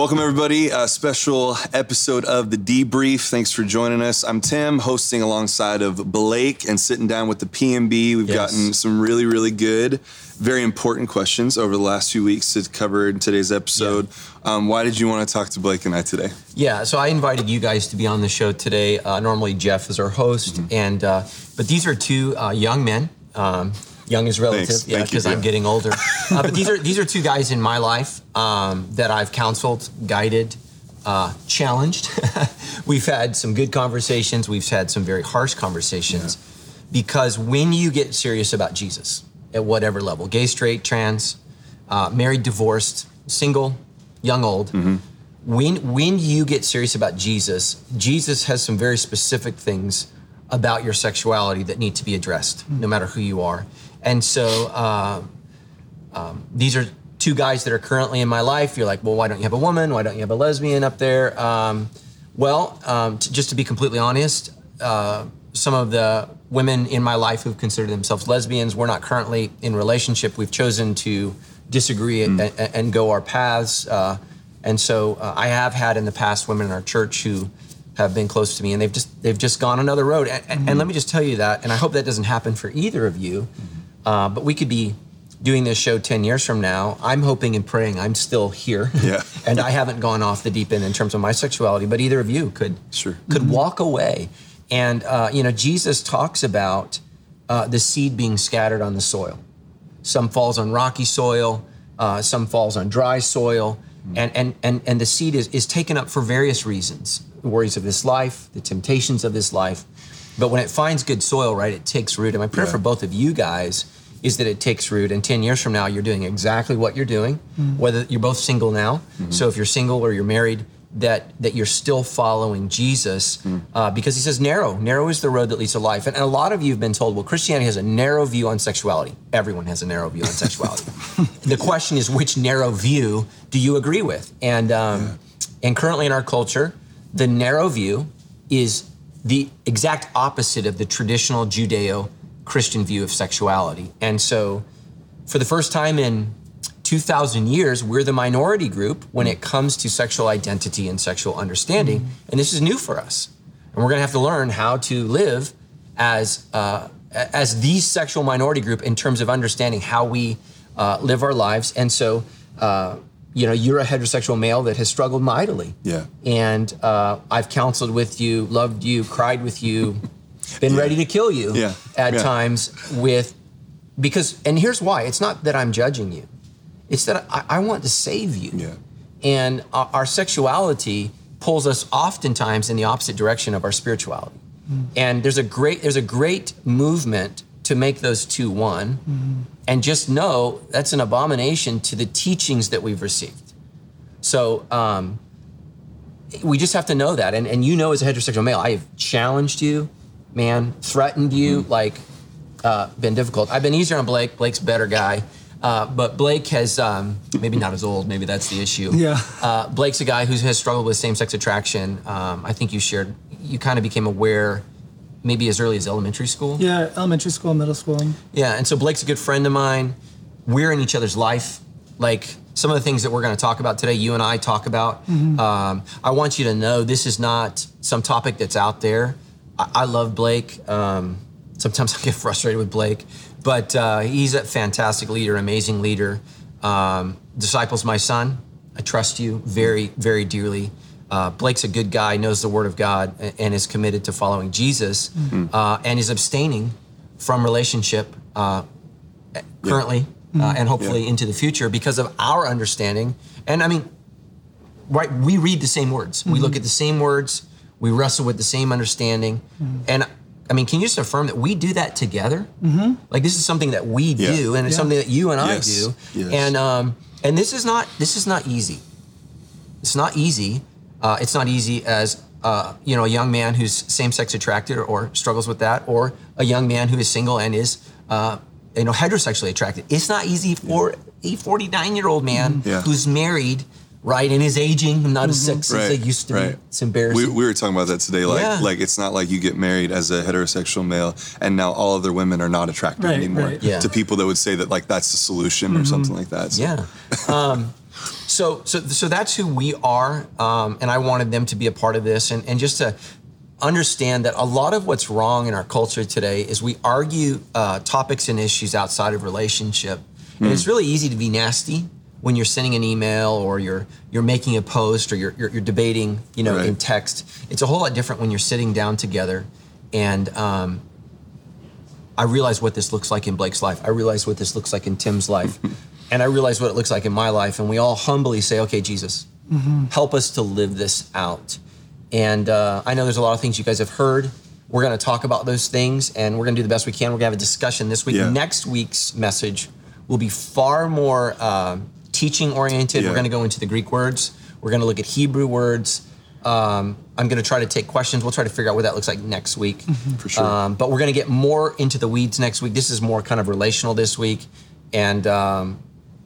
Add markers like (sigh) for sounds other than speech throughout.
Welcome, everybody. A special episode of the debrief. Thanks for joining us. I'm Tim, hosting alongside of Blake and sitting down with the PMB. We've Yes. gotten some really, really good, very important questions over the last few weeks to cover in today's episode. Um, why did you want to talk to Blake and I today? Yeah, so I invited you guys to be on the show today. Uh, normally Jeff is our host, Mm-hmm. and uh, but these are two uh, young men. Um, young is relative, Thanks. yeah, because I'm getting older. (laughs) Uh, but these are these are two guys in my life um, that I've counseled, guided, uh, challenged. (laughs) we've had some good conversations. We've had some very harsh conversations, because when you get serious about Jesus at whatever level, gay, straight, trans, uh, married, divorced, single, young, old when when you get serious about Jesus, Jesus has some very specific things about your sexuality that need to be addressed, no matter who you are. And so uh, um, these are two guys that are currently in my life. You're like, well, why don't you have a woman? Why don't you have a lesbian up there? Um, well, um, t- just to be completely honest, uh, some of the women in my life who've considered themselves lesbians, we're not currently in relationship. We've chosen to disagree and, and go our paths. Uh, and so uh, I have had in the past women in our church who have been close to me, and they've just they've just gone another road. And, and- and let me just tell you that, and I hope that doesn't happen for either of you. Uh, but we could be doing this show 10 years from now. I'm hoping and praying I'm still here. (laughs) Yeah. (laughs) and I haven't gone off the deep end in terms of my sexuality, but either of you could Sure. could walk away. And uh, you know, Jesus talks about uh, the seed being scattered on the soil. Some falls on rocky soil, uh, some falls on dry soil, and, and, and, and the seed is, is taken up for various reasons the worries of this life, the temptations of this life. But when it finds good soil, right, it takes root. And my prayer Yeah. for both of you guys is that it takes root. And 10 years from now, you're doing exactly what you're doing, whether you're both single now. So if you're single or you're married, that, that you're still following Jesus uh, because he says narrow. Narrow is the road that leads to life. And, and a lot of you have been told, well, Christianity has a narrow view on sexuality. Everyone has a narrow view on sexuality. (laughs) the question is, which narrow view do you agree with? And, um, and currently in our culture, the narrow view is the exact opposite of the traditional Judeo Christian view of sexuality. And so, for the first time in 2,000 years, we're the minority group when it comes to sexual identity and sexual understanding. And this is new for us. And we're going to have to learn how to live as, uh, as the sexual minority group in terms of understanding how we uh, live our lives. And so, uh, you know, you're a heterosexual male that has struggled mightily. Yeah. And uh, I've counseled with you, loved you, cried with you, been ready to kill you Yeah. at Yeah. times with because and here's why. It's not that i'm judging you. It's that i, I want to save you. Yeah. and our, our sexuality pulls us oftentimes in the opposite direction of our spirituality. And there's a great there's a great movement to make those two one. And just know that's an abomination to the teachings that we've received. So um, we just have to know that. And, and you know as a heterosexual male i have challenged you man threatened you like uh, been difficult i've been easier on blake blake's a better guy uh, but blake has um, maybe not as old maybe that's the issue Yeah. uh, blake's a guy who has struggled with same-sex attraction um, i think you shared you kind of became aware maybe as early as elementary school Yeah, elementary school, middle school. yeah, and so Blake's a good friend of mine. We're in each other's life. Like some of the things that we're going to talk about today, you and I talk about. Um, I want you to know this is not some topic that's out there. I, I love Blake. Um, sometimes (laughs) I get frustrated with Blake, but uh, he's a fantastic leader, amazing leader. Um, disciples my son. I trust you very, very dearly. Uh, Blake's a good guy, knows the Word of God, and is committed to following Jesus, uh, and is abstaining from relationship uh, currently uh, and hopefully into the future because of our understanding. And I mean, right? We read the same words. We look at the same words. We wrestle with the same understanding. And I mean, can you just affirm that we do that together? Mm-hmm. Like this is something that we Yeah. do, and it's Yeah. something that you and Yes. I do. Yes. And um, and this is not this is not easy. It's not easy. Uh, it's not easy as uh, you know a young man who's same-sex attracted or, or struggles with that, or a young man who is single and is uh, you know heterosexually attracted. It's not easy for a 49-year-old man Yeah. who's married, right, and is aging, not as sexy as they used to right. be. It's embarrassing. We, we were talking about that today. Like, Yeah. like it's not like you get married as a heterosexual male, and now all other women are not attractive Right, anymore right. Yeah. to people that would say that like that's the solution or something like that. So- Yeah. (laughs) Um, so so so that's who we are, um, and I wanted them to be a part of this, and and just to understand that a lot of what's wrong in our culture today is we argue uh, topics and issues outside of relationship, and it's really easy to be nasty when you're sending an email or you're you're making a post or you're you're, you're debating, you know, Right. in text. It's a whole lot different when you're sitting down together, and um, I realize what this looks like in Blake's life. I realize what this looks like in Tim's life. (laughs) and I realize what it looks like in my life. And we all humbly say, okay, Jesus, help us to live this out. And uh, I know there's a lot of things you guys have heard. We're going to talk about those things and we're going to do the best we can. We're going to have a discussion this week. Yeah. Next week's message will be far more uh, teaching oriented. Yeah. We're going to go into the Greek words, we're going to look at Hebrew words. Um, I'm going to try to take questions. We'll try to figure out what that looks like next week. For sure. Um, but we're going to get more into the weeds next week. This is more kind of relational this week, and um,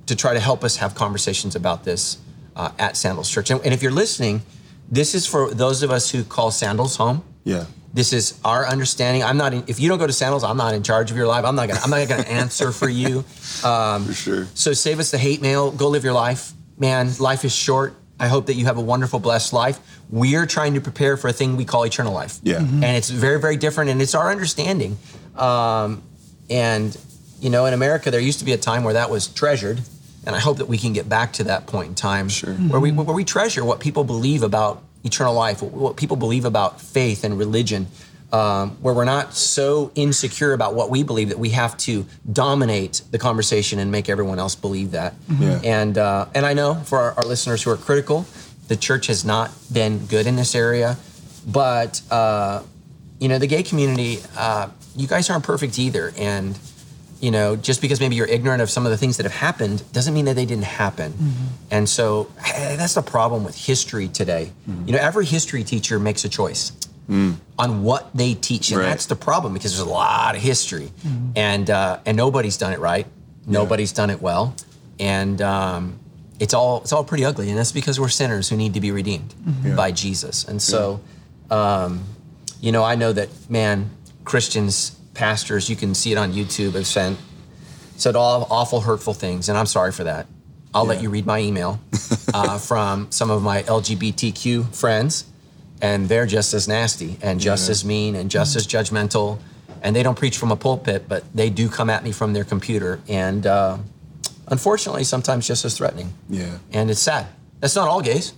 to try to help us have conversations about this uh, at Sandals Church. And, and if you're listening, this is for those of us who call Sandals home. Yeah. This is our understanding. I'm not. In, if you don't go to Sandals, I'm not in charge of your life. I'm not. Gonna, I'm not going to answer for you. (laughs) Um, For sure. so save us the hate mail. Go live your life, man. Life is short. I hope that you have a wonderful, blessed life. We're trying to prepare for a thing we call eternal life. Yeah. Mhm. and it's very, very different, and it's our understanding. Um, and you know, in America, there used to be a time where that was treasured, and I hope that we can get back to that point in time, Sure. where we where we treasure what people believe about eternal life, what people believe about faith and religion. Um, where we're not so insecure about what we believe that we have to dominate the conversation and make everyone else believe that. Yeah. And uh, and I know for our, our listeners who are critical, the church has not been good in this area, but uh, you know the gay community, uh, you guys aren't perfect either, and you know just because maybe you're ignorant of some of the things that have happened doesn't mean that they didn't happen. And so that's the problem with history today. You know, every history teacher makes a choice on what they teach, and Right. that's the problem because there's a lot of history, and uh, and nobody's done it right, nobody's done it well, and um, it's all it's all pretty ugly, and that's because we're sinners who need to be redeemed Yeah. by Jesus, and so. Um, you know, I know that man, Christians, pastors, you can see it on YouTube, have sent said all awful, hurtful things, and I'm sorry for that. I'll let you read my email (laughs) uh, from some of my LGBTQ friends, and they're just as nasty and just Yeah. as mean and just as judgmental. And they don't preach from a pulpit, but they do come at me from their computer, and uh, unfortunately, sometimes just as threatening. Yeah. And it's sad. That's not all gays,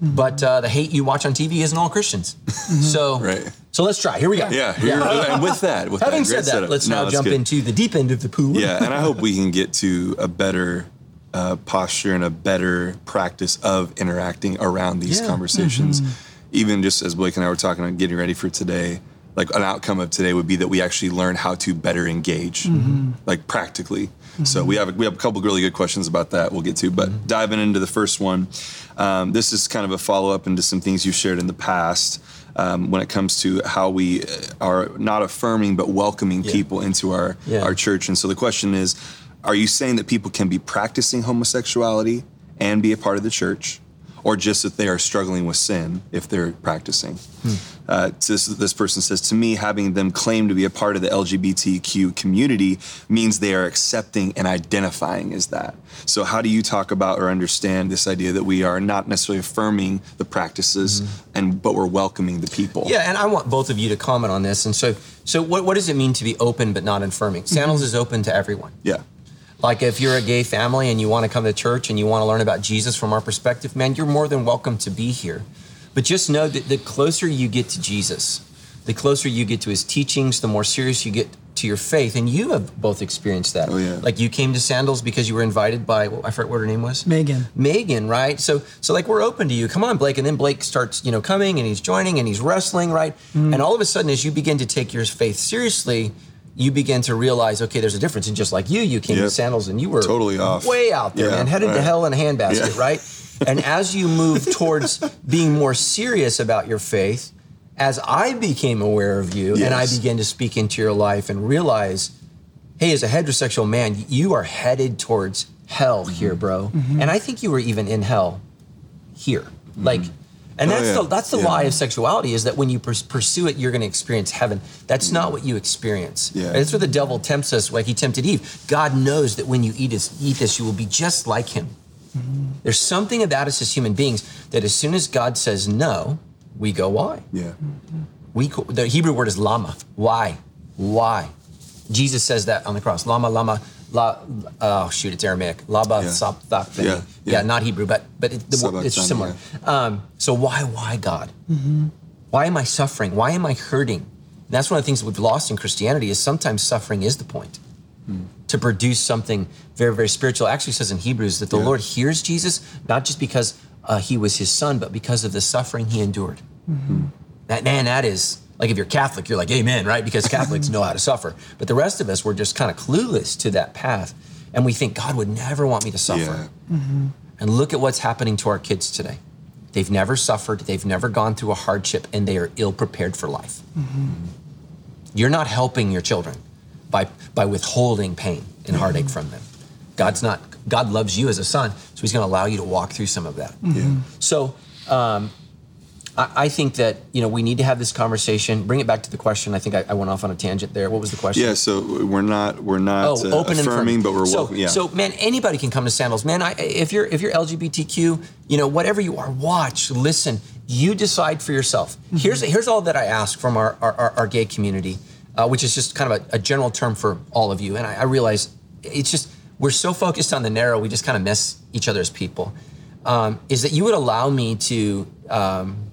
but uh, the hate you watch on TV isn't all Christians. (laughs) So, Right. So let's try. Here we go. Yeah. Here, And with that, with Having that, said that, setup. let's No, now jump good. into the deep end of the pool. yeah, and I hope we can get to a better uh, posture and a better practice of interacting around these Yeah. conversations. Even just as Blake and I were talking on getting ready for today, like an outcome of today would be that we actually learn how to better engage, like practically. So we have a, we have a couple really good questions about that we'll get to. But diving into the first one, um, this is kind of a follow up into some things you've shared in the past. Um, when it comes to how we uh, are not affirming but welcoming people into our Yeah. our church. And so the question is, are you saying that people can be practicing homosexuality and be a part of the church, or just that they are struggling with sin if they're practicing? Hmm. Uh, this, this person says to me, having them claim to be a part of the LGBTQ community means they are accepting and identifying as that. So, how do you talk about or understand this idea that we are not necessarily affirming the practices, hmm. and but we're welcoming the people? Yeah, and I want both of you to comment on this. And so, so what, what does it mean to be open but not affirming? Hmm. Sandals is open to everyone. yeah, Like if you're a gay family and you want to come to church and you want to learn about Jesus from our perspective, man, you're more than welcome to be here. But just know that the closer you get to Jesus, the closer you get to his teachings, the more serious you get to your faith. And you have both experienced that. Oh, yeah. Like you came to Sandals because you were invited by, well, I forget what her name was. Megan. Megan, right? So, so like we're open to you. Come on, Blake. And then Blake starts, you know, coming and he's joining and he's wrestling, right? Mm. And all of a sudden, as you begin to take your faith seriously, you begin to realize, okay, there's a difference. And just like you, you came Yep. sandals and you were Totally off. way out there, Yeah, man, headed to hell in a handbasket, Yeah. right? (laughs) And as you move towards being more serious about your faith, as I became aware of you and I began to speak into your life and realize, hey, as a heterosexual man, you are headed towards hell Mm-hmm. here, bro. And I think you were even in hell here. Like, and Oh, that's yeah. the that's the Yeah. lie of sexuality is that when you pers- pursue it, you're going to experience heaven. That's not what you experience. Yeah. And that's where the devil tempts us, like he tempted Eve. God knows that when you eat this, eat this, you will be just like him. Mm-hmm. There's something about us as human beings that as soon as God says no, we go, why? Yeah. Mm-hmm. We co- the Hebrew word is lama. Why? Why? Jesus says that on the cross. Lama, lama, la. Oh shoot, it's Aramaic. Lama Yeah. sabachthani. Yeah, yeah, yeah. not Hebrew, but but it, the, it's similar. Um, so why, why God? Why am I suffering? Why am I hurting? And that's one of the things that we've lost in Christianity is sometimes suffering is the point to produce something very, very spiritual. It actually says in Hebrews that the Yeah. Lord hears Jesus not just because uh, he was his son, but because of the suffering he endured. That man, that is like if you're Catholic, you're like amen, right? Because Catholics know how to suffer. But the rest of us, we're just kind of clueless to that path, and we think God would never want me to suffer. Yeah. Mm-hmm. And look at what's happening to our kids today. They've never suffered, they've never gone through a hardship, and they are ill prepared for life. Mm-hmm. You're not helping your children by, by withholding pain and mm-hmm. heartache from them. God's not, God loves you as a son, so he's going to allow you to walk through some of that. Yeah. So um, I, think that, you know, we need to have this conversation. Bring it back to the question. I think I, I went off on a tangent there. What was the question? Yeah. So we're not we're not Oh, uh, open and affirming, affirming. but we're so, welcome. Yeah. So, man, anybody can come to Sandals. Man, I, if you're if you're LGBTQ, you know, whatever you are, watch, listen. You decide for yourself. Here's here's all that I ask from our our, our, our gay community, uh, which is just kind of a, a general term for all of you. And I, I realize it's just we're so focused on the narrow, we just kind of miss each other as people. Um, is that you would allow me to um,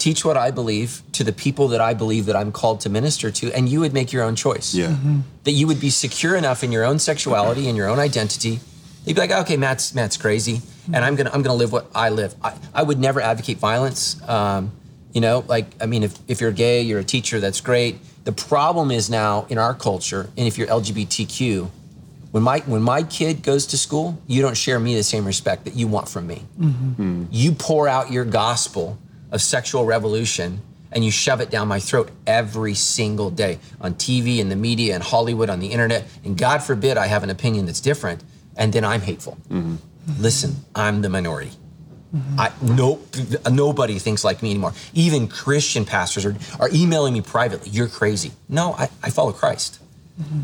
teach what I believe to the people that I believe that I'm called to minister to, and you would make your own choice yeah. Mm-hmm. that you would be secure enough in your own sexuality and your own identity. You'd be like, okay, Matt's Matt's crazy, and I'm gonna I'm gonna live what I live. I, I would never advocate violence. Um, you know, like I mean, if if you're gay, you're a teacher, that's great. The problem is now in our culture, and if you're LGBTQ, when my when my kid goes to school, you don't share me the same respect that you want from me. Mm-hmm. Mm. You pour out your gospel of sexual revolution and you shove it down my throat every single day on TV and the media and Hollywood on the internet. And God forbid I have an opinion that's different and then I'm hateful. Mm-hmm. Listen, I'm the minority. I no nobody thinks like me anymore. Even Christian pastors are, are emailing me privately. You're crazy. No, I, I follow Christ.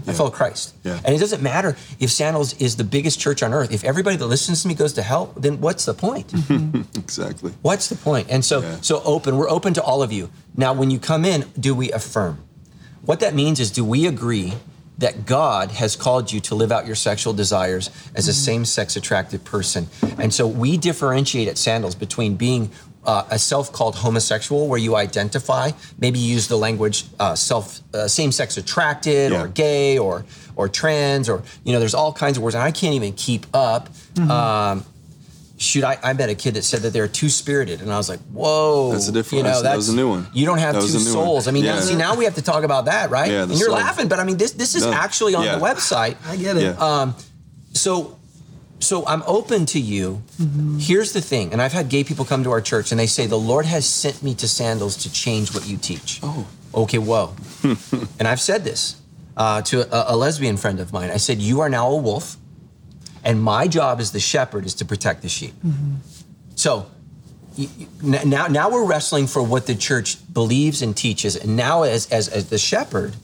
I follow Christ. Yeah. And it doesn't matter if Sandals is the biggest church on earth. If everybody that listens to me goes to hell, then what's the point? (laughs) Exactly. What's the point? And so, Yeah. so open. We're open to all of you. Now, when you come in, do we affirm? What that means is, do we agree that God has called you to live out your sexual desires as a mm-hmm. same-sex attracted person? And so, we differentiate at Sandals between being uh, a self-called homosexual, where you identify, maybe you use the language uh, self, uh, same-sex attracted, Yeah. or gay, or or trans, or you know, there's all kinds of words, and I can't even keep up. Um, shoot, I, I met a kid that said that they're two spirited, and I was like, whoa. That's a different- You know, that's- that was a new one. You don't have two was a new one. souls. I mean, now, see, now we have to talk about that, right? Yeah, and you're soul. laughing, but I mean, this this is No, actually on yeah. the website. I get it. Yeah. Um, so so I'm open to you. Mm-hmm. Here's the thing, and I've had gay people come to our church and they say, The Lord has sent me to sandals to change what you teach. Oh. Okay, whoa. (laughs) and I've said this uh, to a, a lesbian friend of mine. I said, You are now a wolf, and my job as the shepherd is to protect the sheep. Mm-hmm. So y- n- now, now we're wrestling for what the church believes and teaches, and now as as, as the shepherd,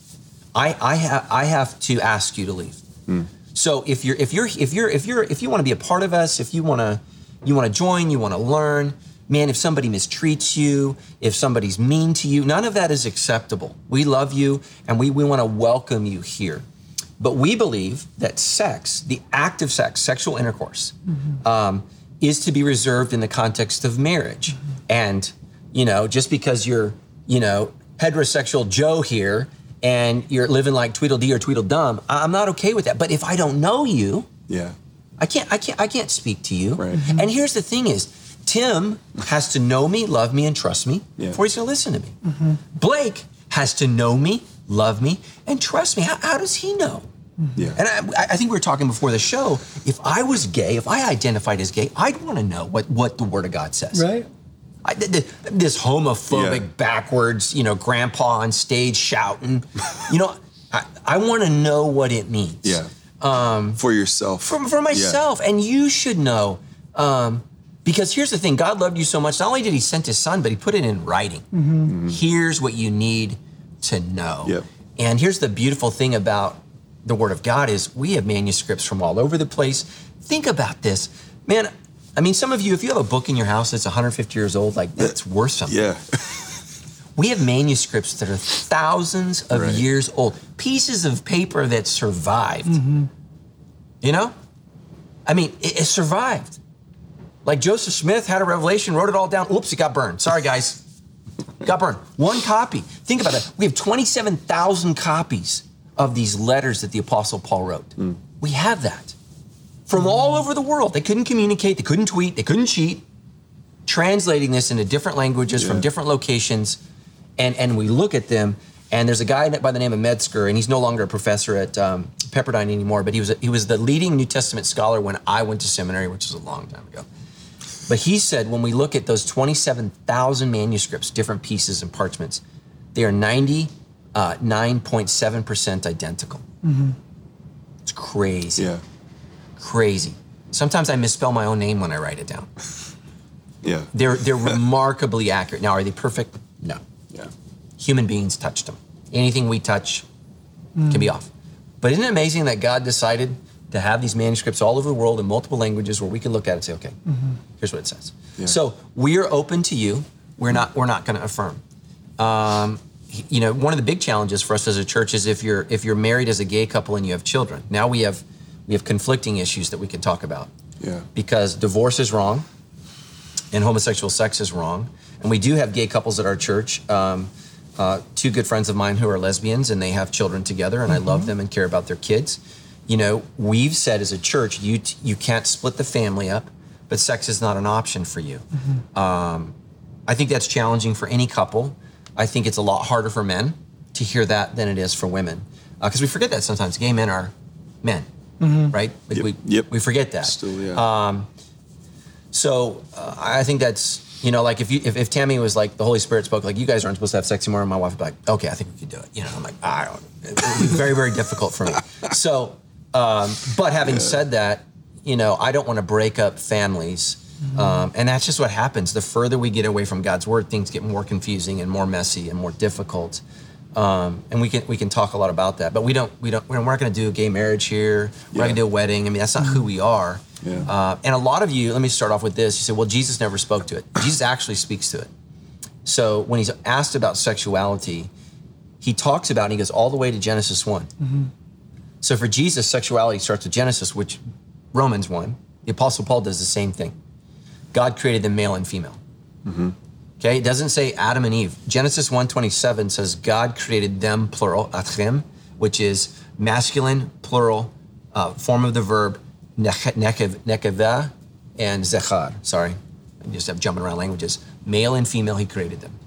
I I have I have to ask you to leave. Hmm. So if you're if you're if you're if you're if you want to be a part of us, if you want to you want to join, you want to learn, man, if somebody mistreats you, if somebody's mean to you, none of that is acceptable. We love you and we, we want to welcome you here. But we believe that sex, the act of sex, sexual intercourse, um, is to be reserved in the context of marriage. And, you know, just because you're, you know, heterosexual Joe here and you're living like Tweedledee or Tweedledum, I- I'm not okay with that. But if I don't know you, Yeah. I can't I can't I can't speak to you. Right. Mm-hmm. And here's the thing is Tim has to know me, love me, and trust me Yeah. before he's gonna listen to me. Mm-hmm. Blake has to know me, love me, and trust me. How, how does he know? Mm-hmm. Yeah. And I, I think we were talking before the show. If I was gay, if I identified as gay, I'd want to know what, what the Word of God says. Right? I, th- th- this homophobic, Yeah. backwards, you know, grandpa on stage shouting. you know, I, I want to know what it means yeah. Um, for yourself. for, for myself. And you should know. Um, because here's the thing God loved you so much. Not only did He send His Son, but He put it in writing. Here's what you need to know. Yep. And here's the beautiful thing about the Word of God is we have manuscripts from all over the place. Think about this, man. I mean, some of you, if you have a book in your house that's 150 years old, like that's worth something. Yeah. (laughs) We have manuscripts that are thousands of Right. years old, pieces of paper that survived. Mm-hmm. You know? I mean, it, it survived. Like Joseph Smith had a revelation, wrote it all down. Oops, it got burned. Sorry, guys. got burned. One copy. Think about it. We have 27,000 copies of these letters that the Apostle Paul wrote. Mm. We have that from all over the world. They couldn't communicate, they couldn't tweet, they couldn't cheat. Translating this into different languages from different locations, and and we look at them. And there's a guy by the name of Metzger, and he's no longer a professor at um, Pepperdine anymore. But he was he was the leading New Testament scholar when I went to seminary, which was a long time ago. But he said when we look at those 27,000 manuscripts, different pieces and parchments, they are 99.7% identical. It's crazy Yeah. Crazy. Sometimes I misspell my own name when I write it down. Yeah. They're they're remarkably accurate. Now, are they perfect? No. Yeah. Human beings touched them. Anything we touch can be off. But isn't it amazing that God decided to have these manuscripts all over the world in multiple languages where we can look at it and say, okay, here's what it says. Yeah. So we're open to you. We're not we're not going to affirm. Um, you know, one of the big challenges for us as a church is if you're if you're married as a gay couple and you have children. Now we have we have conflicting issues that we can talk about Yeah. because divorce is wrong and homosexual sex is wrong. And we do have gay couples at our church. Um, uh, two good friends of mine who are lesbians and they have children together, and I love them and care about their kids. You know, we've said as a church, you t- you can't split the family up, but sex is not an option for you. Um, I think that's challenging for any couple. I think it's a lot harder for men to hear that than it is for women, because we forget that sometimes gay men are men, right? Like Yep. we Yep. we forget that. Still, yeah. So uh, I think that's you know like if you if, if Tammy was like the Holy Spirit spoke like you guys aren't supposed to have sex anymore, and my wife would be like okay I think we could do it. You know I'm like I don't. It would be very very difficult for me. (laughs) So, um, but having said that, you know I don't want to break up families. Um, and that's just what happens. The further we get away from God's word, things get more confusing and more messy and more difficult. Um, and we can we can talk a lot about that, but we don't we don't we're not going to do a gay marriage here. We're not going to do a wedding. I mean that's not who we are. Yeah. Uh, and a lot of you, let me start off with this. You said, well, Jesus never spoke to it. Jesus actually speaks to it. So when he's asked about sexuality, he talks about, and he goes all the way to Genesis one So for Jesus, sexuality starts with Genesis, which Romans 1. The Apostle Paul does the same thing. God created them male and female. Okay, it doesn't say Adam and Eve. Genesis 1:27 says God created them plural, atchem, which is masculine plural uh, form of the verb nekev- nekeveh and zechar. Sorry, I just have jumping around languages. Male and female, he created them.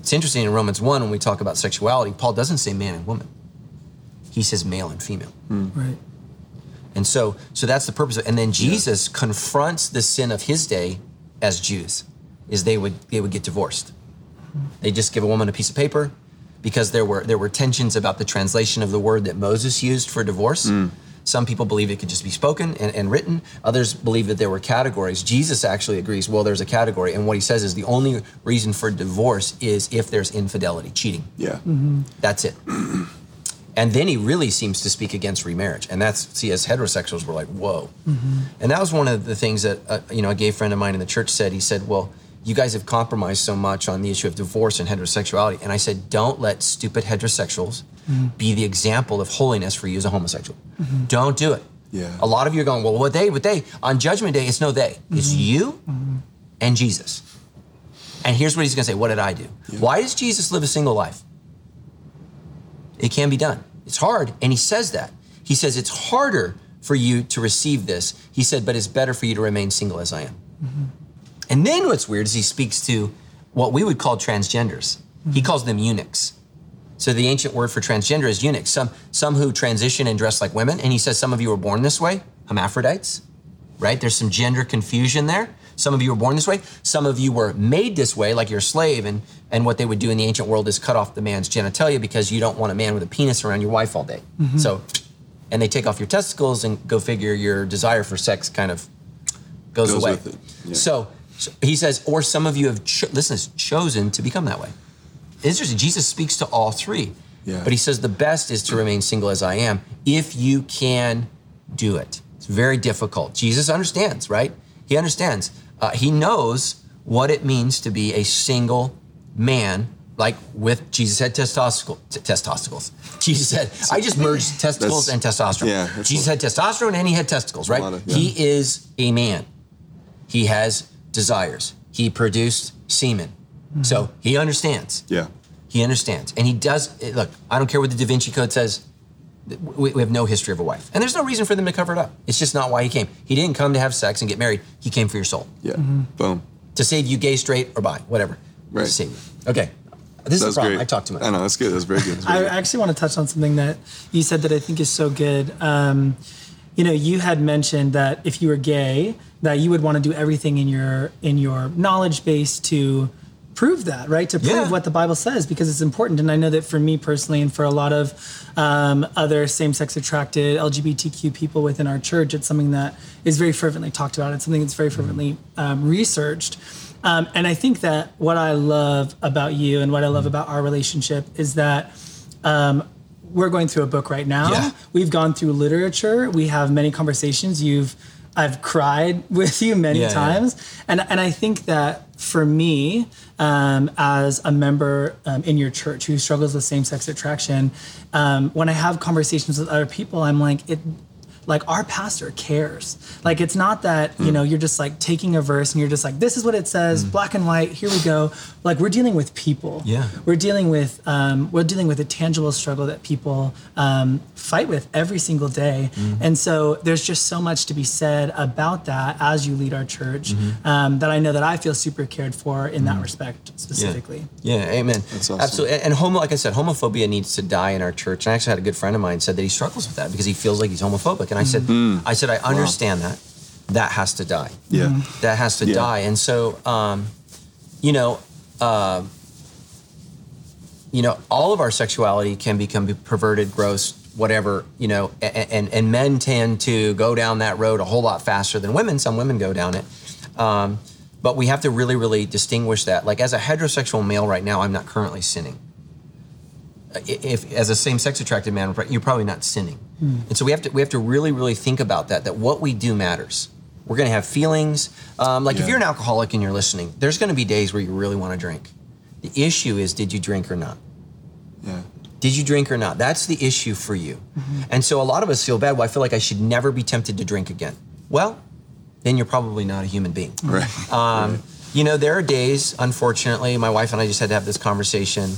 It's interesting in Romans 1 when we talk about sexuality, Paul doesn't say man and woman. He says male and female. Right. And so, so that's the purpose. Of, and then Jesus confronts the sin of his day as Jews, is they would they would get divorced. They just give a woman a piece of paper because there were there were tensions about the translation of the word that Moses used for divorce. Mm. Some people believe it could just be spoken and, and written. Others believe that there were categories. Jesus actually agrees, well, there's a category. And what he says is the only reason for divorce is if there's infidelity, cheating. Yeah. Mm-hmm. That's it. (clears throat) And then he really seems to speak against remarriage, and that's see as heterosexuals we're like whoa, mm-hmm. and that was one of the things that uh, you know a gay friend of mine in the church said. He said, "Well, you guys have compromised so much on the issue of divorce and heterosexuality," and I said, "Don't let stupid heterosexuals mm-hmm. be the example of holiness for you as a homosexual. Mm-hmm. Don't do it." Yeah. A lot of you are going, "Well, what they? What they?" On Judgment Day, it's no they. Mm-hmm. It's you and Jesus. And here's what he's going to say. What did I do? Why does Jesus live a single life? It can be done. It's hard. And he says that. He says it's harder for you to receive this. He said, but it's better for you to remain single as I am. And then what's weird is he speaks to what we would call transgenders. He hmm. calls them eunuchs. So the ancient word for transgender is eunuch. Some some who transition and dress like women. And he says some of you were born this way, hermaphrodites, right? There's some gender confusion there. Some of you were born this way. Some of you were made this way, like you're a slave. And, and what they would do in the ancient world is cut off the man's genitalia because you don't want a man with a penis around your wife all day. Mm-hmm. So, and they take off your testicles and go figure your desire for sex kind of goes, Goes away. with it, yeah. So, so he says, or some of you have, cho- listen, chosen to become that way. Interesting. Jesus speaks to all three. Yeah. But he says the best is to remain single as I am if you can do it. It's very difficult. Jesus understands, right? He understands. Uh, he knows what it means to be a single man. Like with Jesus had testicles, t- testicles. Jesus said, I just merged (laughs) testicles and testosterone. yeah, Jesus had testosterone and he had testicles, right? of- yeah. He is a man. He has desires. He produced semen. So he understands. Yeah. He understands. And he does, eh, look, I don't care what the Da Vinci Code says. We, we have no history of a wife. And there's no reason for them to cover it up. It's just not why he came. He didn't come to have sex and get married. He came for your soul. Yeah. Boom. To save you gay, straight, or bi, whatever. Right. To save you. Okay. This That is was the problem. great. I talked too much. I know. That's good. That's very good. That's I good. actually want to touch on something that you said that I think is so good. Um, you know, you had mentioned that if you were gay, that you would want to do everything in your in your knowledge base to prove that, right? To prove Yeah. what the Bible says because it's important. And I know that for me personally, and for a lot of um, other same-sex attracted LGBTQ people within our church, it's something that is very fervently talked about. It's something that's very fervently um, researched. Um, and I think that what I love about you and what I love about our relationship is that um, we're going through a book right now. Yeah. We've gone through literature. We have many conversations. You've I've cried (laughs) with you many Yeah, yeah. times, and and I think that for me, um, as a member um, in your church who struggles with same sex attraction, um, when I have conversations with other people, I'm like it. Like our pastor cares. Like it's not that you know you're just like taking a verse and you're just like this is what it says, black and white. Here we go. Like we're dealing with people. Yeah. We're dealing with um, we're dealing with a tangible struggle that people um, fight with every single day, and so there's just so much to be said about that as you lead our church. Um, that I know that I feel super cared for in that respect specifically. Yeah, amen. That's awesome. Absolutely. And, and homo, like I said, homophobia needs to die in our church. And I actually had a good friend of mine said that he struggles with that because he feels like he's homophobic. And I said, I said, I understand that. That has to die. Yeah. That has to Yeah. die. And so, um, you know, uh, you know, all of our sexuality can become perverted, gross, whatever. You know, and, and men tend to go down that road a whole lot faster than women. Some women go down it, um, but we have to really, really distinguish that. Like as a heterosexual male right now, I'm not currently sinning. If as a same-sex attracted man, you're probably not sinning, and so we have to we have to really, really think about that. That what we do matters. We're going to have feelings. Um, like if you're an alcoholic and you're listening, there's going to be days where you really want to drink. The issue is, did you drink or not? Yeah. Did you drink or not? That's the issue for you. And so a lot of us feel bad. Well, I feel like I should never be tempted to drink again. Well, then you're probably not a human being. Right. Um, You know, there are days, unfortunately, my wife and I just had to have this conversation.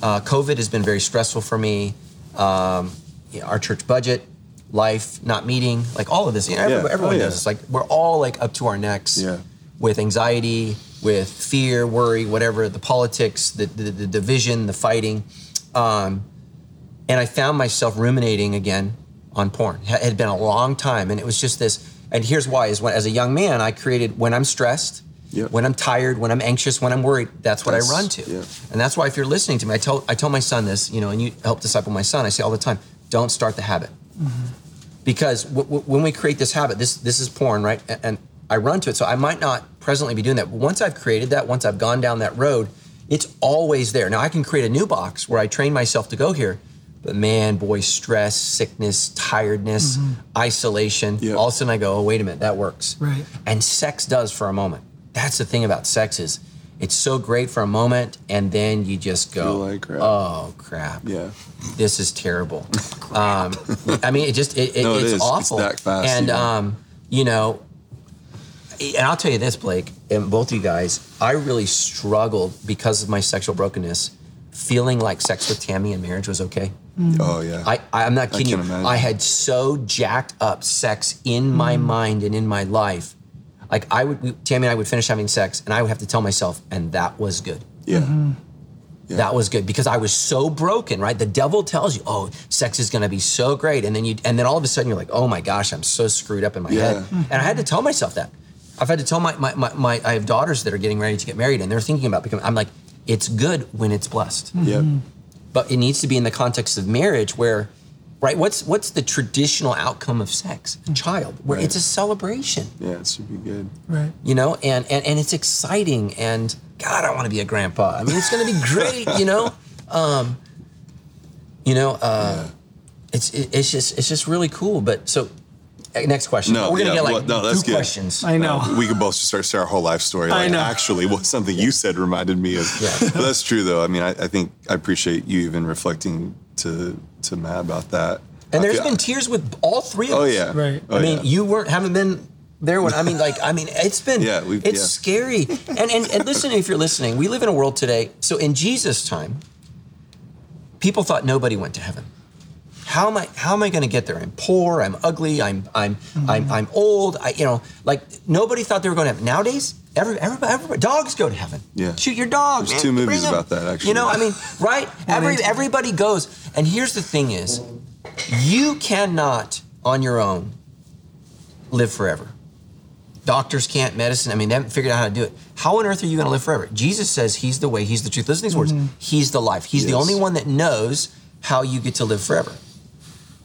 Uh, COVID has been very stressful for me. Um, yeah, our church budget, life not meeting, like all of this. You know, Yeah. everyone Oh, yeah. knows it's like we're all like up to our necks Yeah. with anxiety, with fear, worry, whatever, the politics, the, the, the division, the fighting. Um, and I found myself ruminating again on porn. It had been a long time, and it was just this. And here's why: is when as a young man, I created when I'm stressed, Yep. when I'm tired, when I'm anxious, when I'm worried. That's what That's- I run to. yeah. And that's why, if you're listening to me, I tell I tell my son this, you know, and you help disciple my son. I say all the time, don't start the habit, mm-hmm. because w- w- when we create this habit, this this is porn, right? And, and I run to it, so I might not presently be doing that. But once I've created that, once I've gone down that road, it's always there. Now I can create a new box where I train myself to go here. But man, boy, stress, sickness, tiredness, isolation. Yeah. All of a sudden I go, oh, wait a minute, that works. Right. And sex does for a moment. That's the thing about sex is it's so great for a moment, and then you just go, like crap. oh crap, Yeah. this is terrible. (laughs) um, I mean, it just it, it, No, it it's is. It's awful. that fast, and yeah. um, you know, and I'll tell you this, Blake, and both of you guys, I really struggled because of my sexual brokenness, feeling like sex with Tammy and marriage was okay. Mm. Oh yeah. I, I'm not kidding can you. imagine. I had so jacked up sex in my mm. mind and in my life. Like I would, we, Tammy and I would finish having sex, and I would have to tell myself, and that was good. yeah. Mm-hmm. That was good because I was so broken, right? The devil tells you, "Oh, sex is going to be so great," and then you, and then all of a sudden you're like, "Oh my gosh, I'm so screwed up in my Yeah. head." And I had to tell myself that. I've had to tell my, my, my, my I have daughters that are getting ready to get married, and they're thinking about becoming. I'm like, it's good when it's blessed Yep. Mm-hmm. But it needs to be in the context of marriage where right what's what's the traditional outcome of sex a child where Right. it's a celebration Yeah. It should be good. Right. you know and and, and it's exciting and god i want to be a grandpa i mean it's going to be great you know (laughs) um you know uh it's it, it's just it's just really cool but so next question. No, we're gonna yeah, get like well, no, that's two good. questions. I know. Uh, we could both just start share our whole life story. I know. Actually, what something you said reminded me of. Yeah. (laughs) But that's true, though. I mean, I, I think I appreciate you even reflecting to to Matt about that. and I there's feel- been tears with all three of Oh us. yeah. Right. Oh, I mean, yeah. you weren't haven't been there when I mean, like, I mean, it's been Yeah, we've- it's yeah. scary. And, and and listen, if you're listening, we live in a world today. So in Jesus' time, people thought nobody went to heaven. How am I? How am I going to get there? I'm poor. I'm ugly. I'm I'm I'm mm-hmm. I'm old. I you know like nobody thought they were going to heaven. Nowadays, every everybody, everybody dogs go to heaven. Yeah. Shoot your dog. There's man. two movies about that, actually. You know, I mean, right? (laughs) Every everybody goes. And here's the thing: is you cannot on your own live forever. Doctors can't, medicine, I mean, they haven't figured out how to do it. How on earth are you going to live forever? Jesus says he's the way, he's the truth. Listen to these words. Mm-hmm. He's the life. He's the only one that knows how you get to live forever.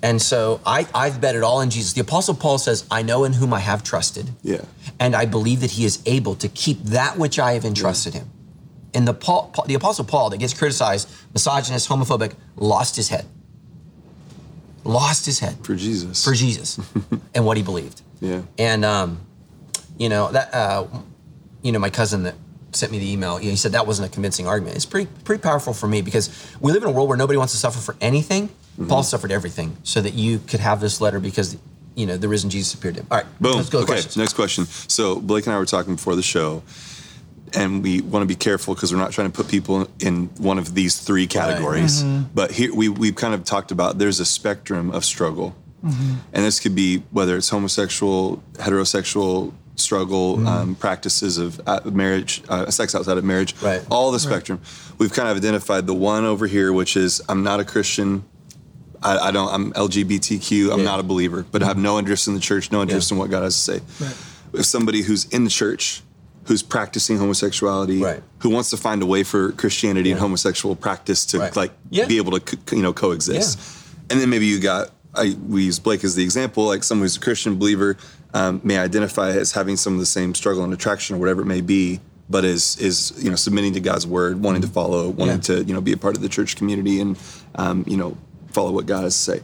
And so I, I've bet it all in Jesus. The Apostle Paul says, I know in whom I have trusted. Yeah. And I believe that he is able to keep that which I have entrusted him. And the, Paul, Paul- the Apostle Paul, that gets criticized, misogynist, homophobic, lost his head. Lost his head for Jesus. for Jesus (laughs) and what he believed. Yeah. And um, you know that uh, you know my cousin that sent me the email. You know, he said that wasn't a convincing argument. It's pretty pretty powerful for me because we live in a world where nobody wants to suffer for anything. Mm-hmm. Paul suffered everything so that you could have this letter because you know the risen Jesus appeared to him. All right, Boom. Let's go okay. questions. Next question. So Blake and I were talking before the show, and we want to be careful because we're not trying to put people in one of these three categories. But here we we've kind of talked about there's a spectrum of struggle, and this could be whether it's homosexual, heterosexual struggle, um, practices of uh, marriage, uh, sex outside of marriage, Right. all the spectrum. We've kind of identified the one over here, which is I'm not a Christian. I, I don't. I'm LGBTQ. I'm Yeah. not a believer, but I have no interest in the church, no interest Yeah. in what God has to say. Right. If somebody who's in the church, who's practicing homosexuality, Right. who wants to find a way for Christianity and homosexual practice to Right. like Yeah. be able to co- you know coexist, and then maybe you got. I, we use Blake as the example, like someone who's a Christian believer um, may identify as having some of the same struggle and attraction or whatever it may be, but is is you know submitting to God's word, wanting to follow, wanting Yeah. to you know be a part of the church community and um, you know follow what God has to say.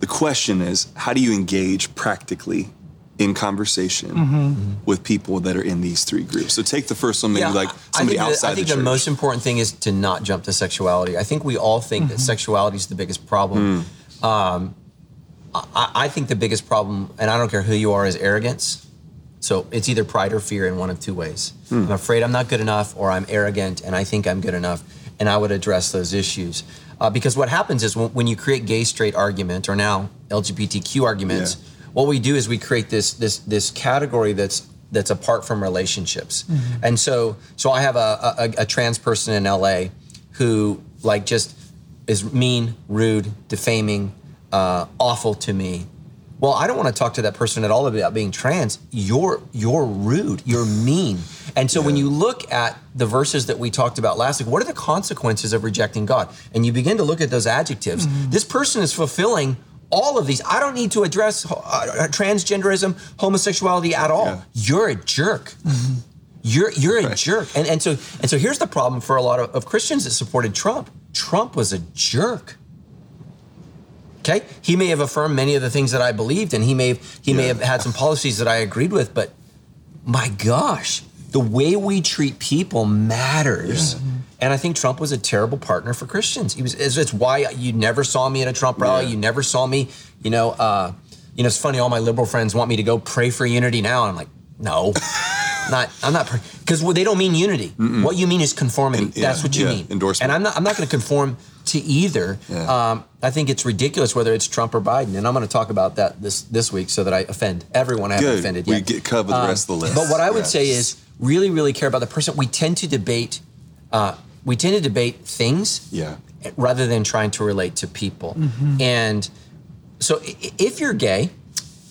The question is, how do you engage practically in conversation Mm-hmm. with people that are in these three groups? So take the first one, maybe like I somebody think the- outside I think the the, most important thing is to not jump to sexuality. I think we all think that sexuality is the biggest problem. Um, I, I think the biggest problem, and I don't care who you are, is arrogance. So it's either pride or fear in one of two ways. I'm afraid I'm not good enough, or I'm arrogant and I think I'm good enough, and I would address those issues. Uh, because what happens is when, when you create gay straight argument or now LGBTQ arguments, Yeah. what we do is we create this this this category that's that's apart from relationships. And so so I have a, a, a trans person in LA who like just is mean, rude, defaming, uh, awful to me. Well, I don't want to talk to that person at all about being trans. You're you're rude. You're mean. And so when you look at the verses that we talked about last week, what are the consequences of rejecting God? And you begin to look at those adjectives. Mm-hmm. This person is fulfilling all of these. I don't need to address uh, uh transgenderism, homosexuality at all. Yeah. You're a jerk. Mm-hmm. You're you're a jerk. And and so and so here's the problem for a lot of, of Christians that supported Trump. Trump was a jerk. Okay? He may have affirmed many of the things that I believed, and he may have, he may have had some policies that I agreed with, but my gosh, the way we treat people matters. And I think Trump was a terrible partner for Christians. He was. It's, it's why you never saw me at a Trump rally. Yeah. You never saw me. You know. Uh, you know. It's funny. All my liberal friends want me to go pray for unity now. And I'm like, no, (laughs) not. I'm not because they don't mean unity. What you mean is conformity. And- yeah, That's what you yeah, mean. endorsement. And I'm not. I'm not going to conform to either. Yeah. Um, I think it's ridiculous whether it's Trump or Biden, and I'm going to talk about that this this week so that I offend everyone I haven't Good. offended yet. We get covered the rest of the list. But what I would Yes. say is really, really care about the person. We tend to debate. Uh, we tend to debate things Yeah. rather than trying to relate to people. And so, i- i- if you're gay,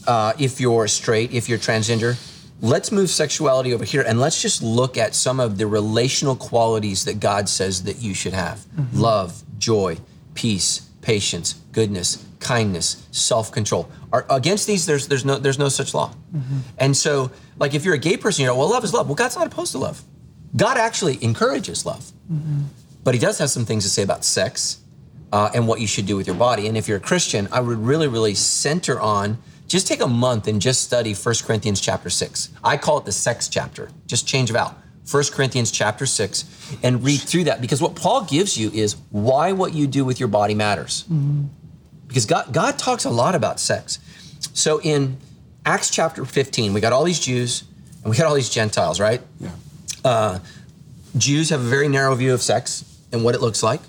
uh, if you're straight, if you're transgender, let's move sexuality over here and let's just look at some of the relational qualities that God says that you should have love, joy, peace, patience, goodness, kindness, self-control. Are, against these, there's there's no there's no such law. And so, like if you're a gay person, you know, well, love is love. Well, God's not opposed to love. God actually encourages love, but He does have some things to say about sex uh, and what you should do with your body. And if you're a Christian, I would really, really center on just take a month and just study 1 Corinthians chapter 6. I call it the sex chapter. Just change it out. 1 Corinthians chapter 6 and read through that because what Paul gives you is why what you do with your body matters. Mm-hmm. Because God, God talks a lot about sex. So in Acts chapter 15, we got all these Jews and we got all these Gentiles, right? Yeah. Uh, Jews have a very narrow view of sex and what it looks like.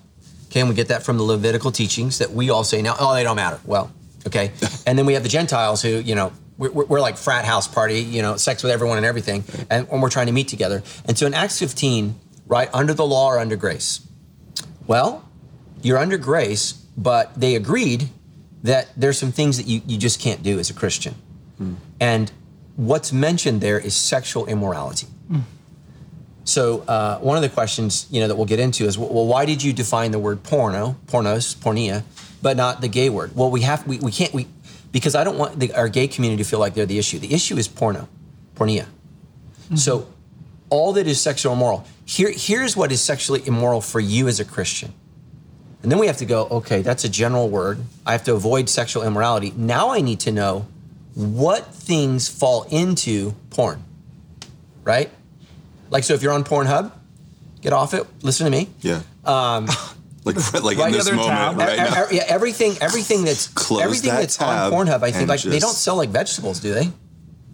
Okay, and we get that from the Levitical teachings that we all say now, oh, they don't matter. Well, okay. (laughs) and then we have the Gentiles who, you know, we're, we're like frat house party, you know, sex with everyone and everything, and when we're trying to meet together. And so in Acts 15, right, under the law or under grace? Well, you're under grace, but they agreed that there's some things that you, you just can't do as a Christian. And what's mentioned there is sexual immorality. So uh, one of the questions you know that we'll get into is well, why did you define the word porno, pornos, porneia, but not the gay word? Well, we have we, we can't we because I don't want the, our gay community to feel like they're the issue. The issue is porno, porneia. So all that is sexual immoral. Here here's what is sexually immoral for you as a Christian. And then we have to go, okay, that's a general word. I have to avoid sexual immorality. Now I need to know what things fall into porn, right? Like, so if you're on Pornhub, get off it, listen to me. Yeah. Um, (laughs) like (laughs) like right in this other moment tab. right E- now. e- yeah, everything, everything that's Close everything that that's tab on Pornhub, I think and like they don't sell like vegetables, do they?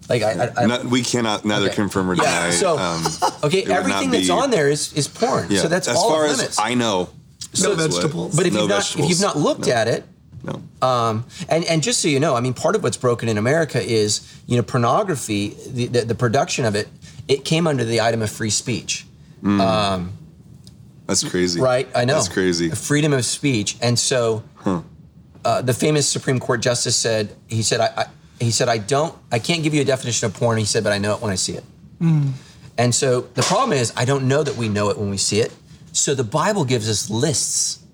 Like I, I, I Not- we cannot neither Okay. confirm or Yeah, deny. so- um, (laughs) okay, it would not everything that's be- on there is is porn. yeah. So that's as all far off as limits. I know. No that's what- vegetables. but if no you've not if you've not looked No. at it, No. Um, and, and just so you know, I mean, part of what's broken in America is, you know, pornography, the, the, the production of it, it came under the item of free speech, That's crazy. right? I know. That's crazy. Freedom of speech. And so uh, the famous Supreme Court justice said, he said, I, I, he said, I don't, I can't give you a definition of porn. He said, but I know it when I see it. And so the problem is, I don't know that we know it when we see it. So the Bible gives us lists.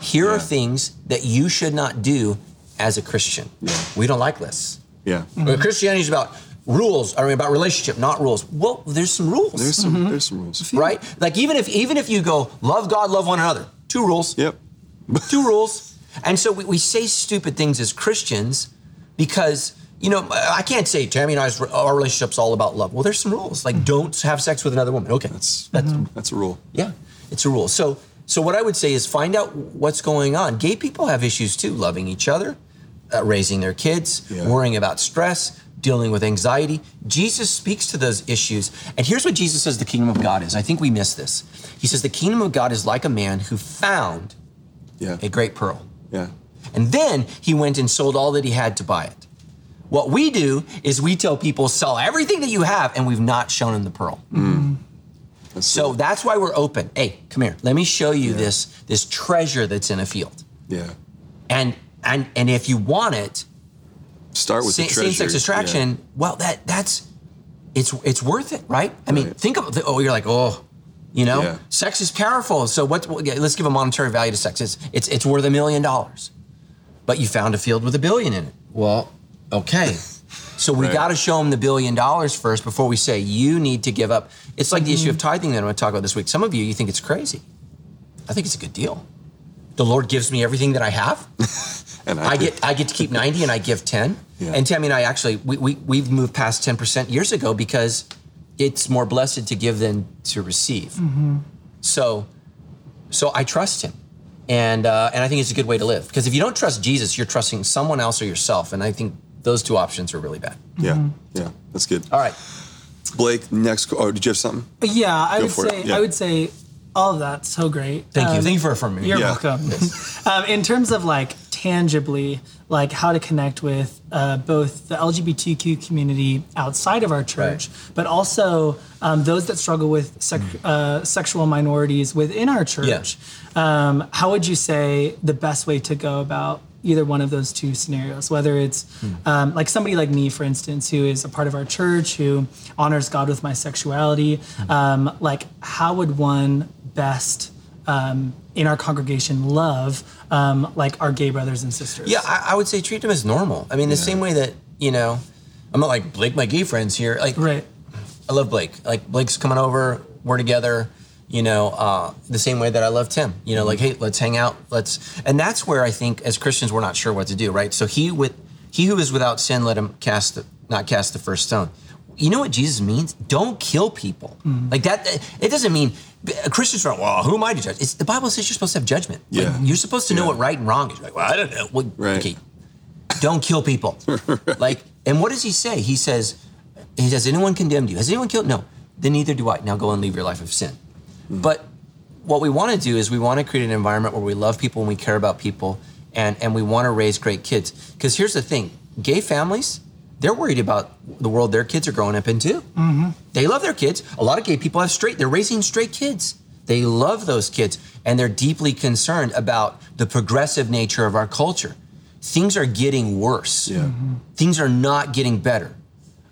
Here are things that you should not do as a Christian. Yeah. We don't like lists. Yeah. Well, Christianity is about rules, I mean about relationship, not rules. Well, there's some rules, There's some mm-hmm. there's some rules. right? Like even if even if you go love God, love one another, two rules, Yep. (laughs) two rules. And so we, we say stupid things as Christians because you know I can't say Tammy and I's our relationship's all about love. Well, there's some rules like mm-hmm. don't have sex with another woman. Okay, That's that's mm-hmm. that's a rule. yeah, it's a rule. So, so what I would say is find out what's going on. Gay people have issues too, loving each other, uh, raising their kids, Yeah. worrying about stress, dealing with anxiety. Jesus speaks to those issues. And here's what Jesus says the kingdom of God is. I think we miss this. He says the kingdom of God is like a man who found Yeah. a great pearl. Yeah. And then he went and sold all that he had to buy it. What we do is we tell people sell everything that you have, and we've not shown them the pearl. Mm. Mm-hmm. That's So the- that's why we're open. Hey, come here. Let me show you this this treasure that's in a field. yeah. And and and if you want it, Start with sa- the same-sex attraction. Well, that that's it's it's worth it, right? I mean, Right. think of the, oh, you're like oh, you know, Yeah. sex is powerful. So what? what- Let's give a monetary value to sex. It's it's it's worth a million dollars, but you found a field with a billion in it. Well, okay. (laughs) So we Right. got to show them the billion dollars first before we say you need to give up. It's like the issue Mm-hmm. of tithing that I'm going to talk about this week. Some of you, you think it's crazy. I think it's a good deal. The Lord gives me everything that I have. (laughs) And I could- get I get to keep 90 and I give 10. Yeah. And Tammy and I actually we, we we've moved past 10% years ago because it's more blessed to give than to receive. So so I trust him. And uh, and I think it's a good way to live because if you don't trust Jesus, you're trusting someone else or yourself. And I think those two options are really bad. Yeah. Yeah. That's good. All right. Blake, next. Oh, did you have something? Yeah, I Go would say Yeah. I would say all of that's so great. Thank you. Um, Thank you for affirming me. You're Yeah. welcome. (laughs) um, in terms of like tangibly, like how to connect with uh, both the LGBTQ community outside of our church, but also um, those that struggle with sec- uh, sexual minorities within our church. Um, how would you say the best way to go about either one of those two scenarios? Whether it's um, like somebody like me, for instance, who is a part of our church, who honors God with my sexuality, um, like how would one best um, in our congregation love um, like our gay brothers and sisters. Yeah, I, I would say treat them as normal. I mean, the same way that, you know, I'm not like Blake, my gay friends here. Like, right. I love Blake. Like Blake's coming over, we're together. You know, uh, the same way that I love Tim. You know, like hey, let's hang out. Let's, and that's where I think as Christians we're not sure what to do, right? So he with He who is without sin, let him cast the, not cast the first stone. You know what Jesus means? Don't kill people. Like that. It doesn't mean Uh, Christians are. Well, who am I to judge? It's, the Bible says you're supposed to have judgment. Like, Yeah. you're supposed to know Yeah. what right and wrong is. Like, well, I don't know. Well, Right. Okay, don't kill people. (laughs) Like, and what does he say? He says, he says, anyone condemned you? Has anyone killed? No. Then neither do I. Now go and leave your life of sin. Hmm. But what we want to do is we want to create an environment where we love people and we care about people and, and we want to raise great kids. Because here's the thing gay families, they're worried about the world their kids are growing up into. Mm-hmm. They love their kids. A lot of gay people have straight, they're raising straight kids. They love those kids and they're deeply concerned about the progressive nature of our culture. Things are getting worse. Yeah. Mm-hmm. Things are not getting better.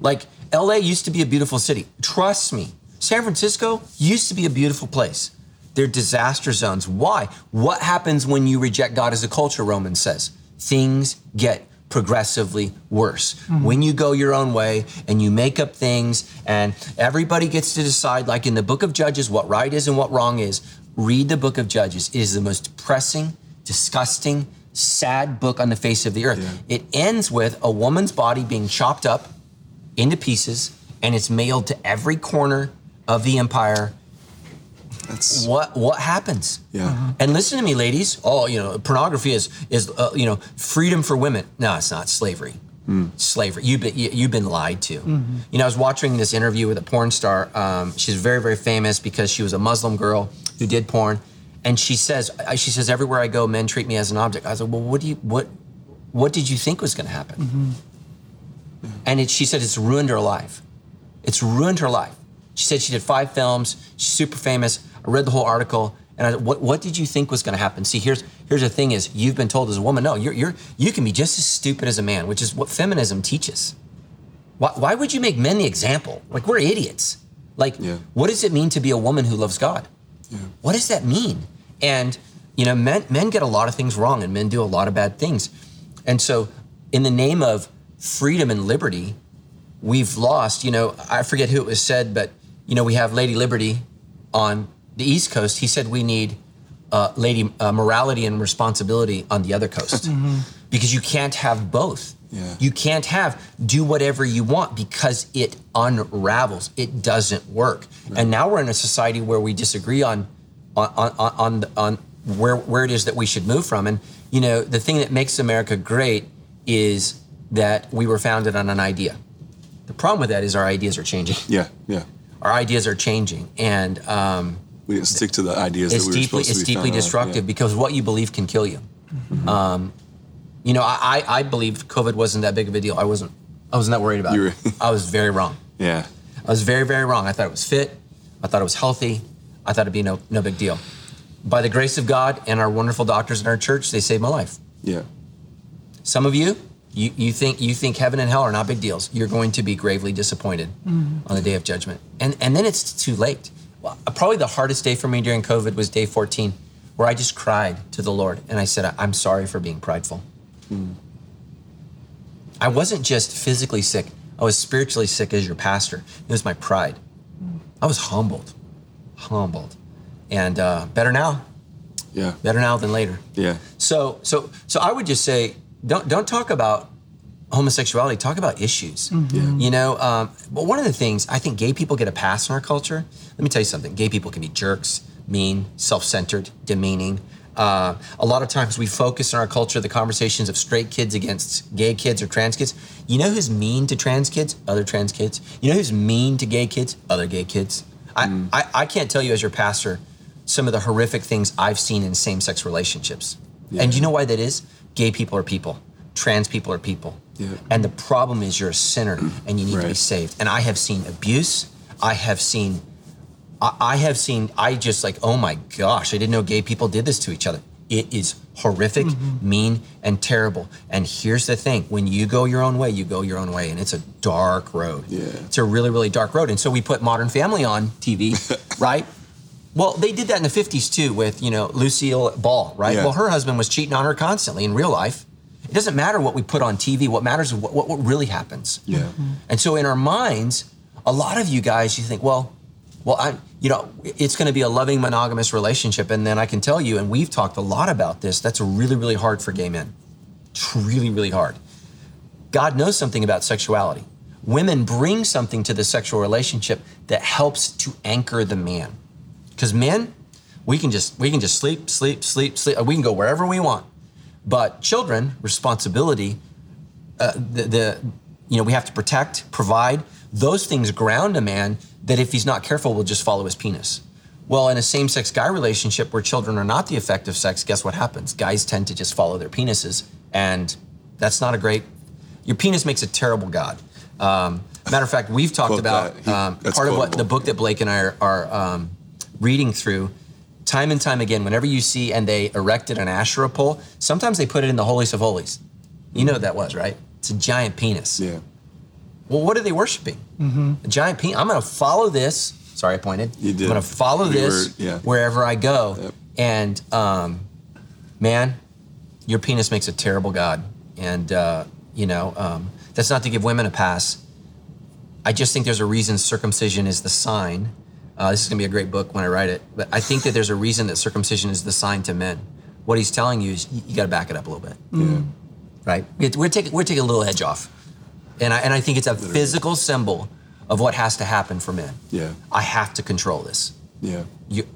Like LA used to be a beautiful city. Trust me. San Francisco used to be a beautiful place. They're disaster zones. Why? What happens when you reject God as a culture, Romans says? Things get progressively worse. When you go your own way and you make up things and everybody gets to decide, like in the book of Judges, what right is and what wrong is, read the book of Judges. It is the most depressing, disgusting, sad book on the face of the earth. Yeah. It ends with a woman's body being chopped up into pieces and it's mailed to every corner of the empire. That's What what happens? yeah. Uh-huh. And listen to me, ladies. Oh, you know, pornography is is uh, you know freedom for women. No, it's not slavery. Hmm. Slavery. You've been you, you've been lied to. Mm-hmm. You know, I was watching this interview with a porn star. Um, she's very very famous because she was a Muslim girl who did porn, and she says uh, she says everywhere I go, men treat me as an object. I said, well, what do you what what did you think was going to happen? Mm-hmm. And it, she said it's ruined her life. It's ruined her life. She said she did five films. She's super famous. I read the whole article, and I, what what did you think was going to happen? See, here's here's the thing: is you've been told as a woman, no, you're you're you can be just as stupid as a man, which is what feminism teaches. Why, why would you make men the example? Like we're idiots. Like, Yeah. what does it mean to be a woman who loves God? What does that mean? And you know, men men get a lot of things wrong, and men do a lot of bad things. And so, in the name of freedom and liberty, we've lost. You know, I forget who it was said, but you know, we have Lady Liberty on the East Coast. He said we need uh, Lady uh, Morality and Responsibility on the other coast because you can't have both. Yeah. You can't have do whatever you want because it unravels. It doesn't work. And now we're in a society where we disagree on on on on, on where where it is that we should move from. And you know, the thing that makes America great is that we were founded on an idea. The problem with that is our ideas are changing. Yeah. Yeah. Our ideas are changing, and um, We didn't stick to the ideas it's that we were deeply supposed it's to be deeply destructive Yeah. because what you believe can kill you. Um, you know, I, I I believed COVID wasn't that big of a deal. I wasn't I wasn't that worried about You it. I was very wrong. (laughs) Yeah. I was very very wrong. I thought it was fit. I thought it was healthy. I thought it'd be no no big deal. By the grace of God and our wonderful doctors in our church, they saved my life. Yeah. Some of you, you, you think you think heaven and hell are not big deals. You're going to be gravely disappointed on the day of judgment, and and then it's too late. Well, probably the hardest day for me during COVID was day 14, where I just cried to the Lord and I said, "I'm sorry for being prideful." I wasn't just physically sick; I was spiritually sick as your pastor. It was my pride. I was humbled, humbled, and uh, better now, Yeah. better now than later. Yeah. So so so I would just say don't don't talk about homosexuality. Talk about issues. You know, um, but one of the things I think gay people get a pass in our culture. Let me tell you something. Gay people can be jerks, mean, self-centered, demeaning. Uh, a lot of times we focus in our culture the conversations of straight kids against gay kids or trans kids. You know who's mean to trans kids? Other trans kids. You know who's mean to gay kids? Other gay kids. I, I, I can't tell you as your pastor some of the horrific things I've seen in same-sex relationships. And you know why that is? Gay people are people. Trans people are people. Yeah. And the problem is you're a sinner and you need to be saved. And I have seen abuse. I have seen I, I have seen I just like, oh my gosh, I didn't know gay people did this to each other. It is horrific, mm-hmm. mean, and terrible. And here's the thing when you go your own way, you go your own way. And it's a dark road. Yeah. It's a really, really dark road. And so we put Modern Family on TV, (laughs) right? Well, they did that in the 50s too with, you know, Lucille Ball, right? Yeah. Well, her husband was cheating on her constantly in real life. It doesn't matter what we put on TV. What matters is what, what, what really happens. Yeah. Mm-hmm. And so in our minds, a lot of you guys, you think, well, well, I, you know, it's going to be a loving monogamous relationship, and then I can tell you, and we've talked a lot about this. That's really, really hard for gay men. It's really, really hard. God knows something about sexuality. Women bring something to the sexual relationship that helps to anchor the man. Because men, we can just we can just sleep, sleep, sleep, sleep. We can go wherever we want. But children, responsibility, uh, the, the you know we have to protect, provide. Those things ground a man that if he's not careful will just follow his penis. Well, in a same-sex guy relationship where children are not the effective sex, guess what happens? Guys tend to just follow their penises, and that's not a great. Your penis makes a terrible god. Um, matter of fact, we've talked Quote about that. He- um, part of what the book that Blake and I are, are um, reading through. Time and time again, whenever you see and they erected an Asherah pole, sometimes they put it in the holiest of holies. You know what that was, right? It's a giant penis. Yeah. Well, what are they worshiping? A giant penis. I'm going to follow this. Sorry, I pointed. You did. I'm going to follow You this were- yeah. wherever I go. Yep. And um, man, your penis makes a terrible god. And uh, you know, um, that's not to give women a pass. I just think there's a reason circumcision is the sign. Uh, this is going to be a great book when I write it. But I think that there's a reason that circumcision is the sign to men. What he's telling you is you, got to back it up a little bit Yeah. right? We- We're taking we're taking a little edge off, and I and I think it's a physical symbol of what has to happen for men. Yeah. I have to control this. Yeah.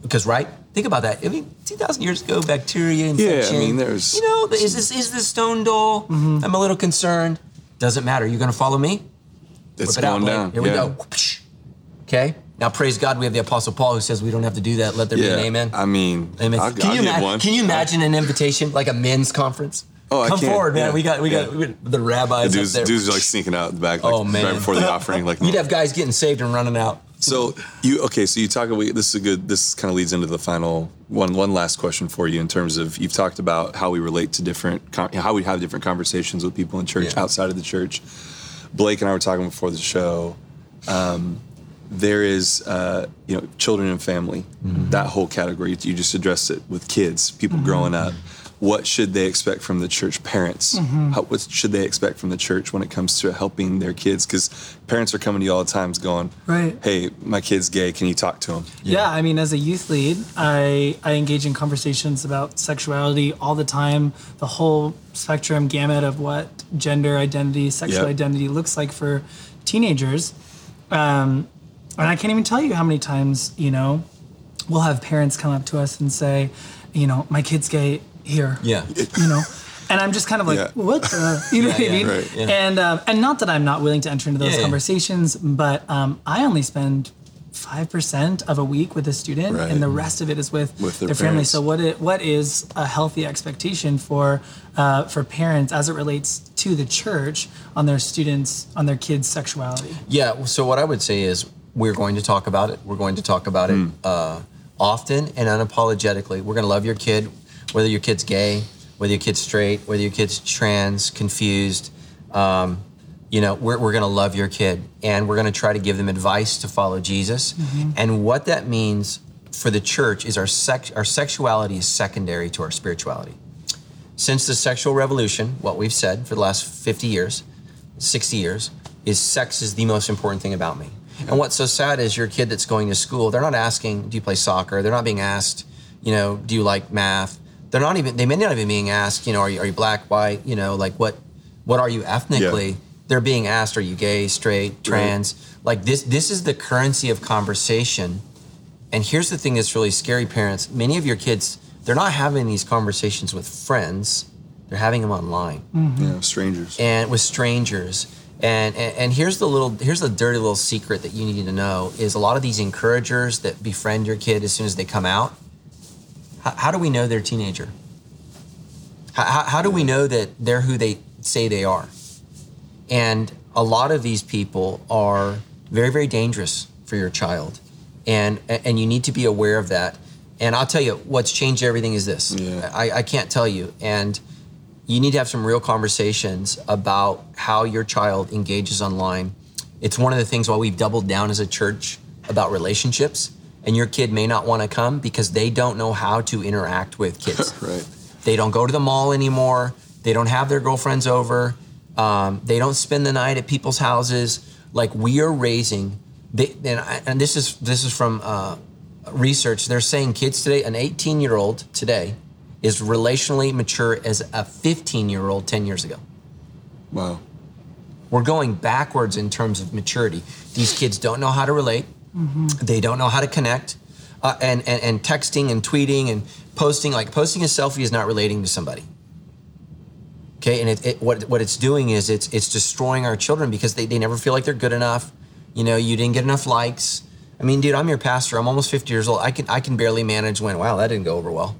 Because right, think about that. I mean, two thousand years ago, bacteria infection. Yeah, I mean, there's- you know, is this is this stone doll? I'm a little concerned. Doesn't matter. You're going to follow me. It's Whip it going down. Here we go. Okay. Now praise God, we have the Apostle Paul who says we don't have to do that. Let there Yeah. be an amen. I mean, Amen. I'll, can, I'll you ima- can you imagine an invitation like a men's conference? Oh, I Come can't. forward, man. Yeah. We got we got, we the rabbis The dudes, up there. dudes are like sneaking out the back, like Oh, man. right before the (laughs) offering. Like, You'd have guys getting saved and running out. So you okay? So you talk. We, this is a good. This kind of leads into the final one. One last question for you in terms of you've talked about how we relate to different, how we have different conversations with people in church Yeah. outside of the church. Blake and I were talking before the show. Um, there is, uh, you know, children and family. That whole category. You just addressed it with kids, people growing up. What should they expect from the church? Parents, how, what should they expect from the church when it comes to helping their kids? Because parents are coming to you all the time, going, Right. hey, my kid's gay. Can you talk to him? Yeah. I mean, as a youth lead, I, I engage in conversations about sexuality all the time, the whole spectrum gamut of what gender identity, sexual Yep. identity looks like for teenagers. Um, and I can't even tell you how many times, you know, we'll have parents come up to us and say, you know, my kid's gay here. Yeah. you know and i'm just kind of like Yeah. what the you know what i yeah, mean right. Yeah. and um, and not that i'm not willing to enter into those Yeah, yeah. conversations but um, i only spend 5% of a week with a student Right. and the rest of it is with, With their their, family so what it, what is a healthy expectation for uh, for parents as it relates to the church on their students on their kids sexuality Yeah. So what I would say is we're going to talk about it. We're going to talk about Hmm. it uh, often and unapologetically. We're going to love your kid, whether your kid's gay, whether your kid's straight, whether your kid's trans, confused. Um, you know, we're, we're going to love your kid and we're going to try to give them advice to follow Jesus. And what that means for the church is our sex, our sexuality is secondary to our spirituality. Since the sexual revolution, what we've said for the last 50 years, 60 years, is sex is the most important thing about me. And what's so sad is your kid that's going to school, they're not asking, do you play soccer? They're not being asked, you know, do you like math? They're not even, they may not even be being asked, you know, are you, are you black, white, you know, like what, what are you ethnically? Yeah. They're being asked, are you gay, straight, trans? Like this, this is the currency of conversation. And here's the thing that's really scary, parents. Many of your kids, they're not having these conversations with friends. They're having them online mm-hmm. You know, strangers. and with strangers. And, and and here's the little here's the dirty little secret that you need to know is a lot of these encouragers that befriend your kid as soon as they come out. How, how do we know they're a teenager? How, how, how do we know that they're who they say they are? And a lot of these people are very, very dangerous for your child. And, and you need to be aware of that. And I'll tell you, what's changed everything is this. Yeah. I, I can't tell you. And you need to have some real conversations about how your child engages online. It's one of the things why we've doubled down as a church about relationships. And your kid may not want to come because they don't know how to interact with (laughs) kids. Right. They don't go to the mall anymore. They don't have their girlfriends over. Um, they don't spend the night at people's houses. Like we are raising, they, and, I, and this is this is from uh, research. They're saying kids today, an 18 year old today, is relationally mature as a 15 year old 10 years ago. Wow. We're going backwards in terms of maturity. These kids don't know how to relate. They don't know how to connect. Uh, and, and, and texting and tweeting and posting, like posting a selfie is not relating to somebody. Okay, and it, it, what, what it's doing is it's, it's destroying our children because they, they never feel like they're good enough. You know, you didn't get enough likes. I mean, dude, I'm your pastor. I'm almost 50 years old. I can, I can barely manage when, wow, that didn't go over well.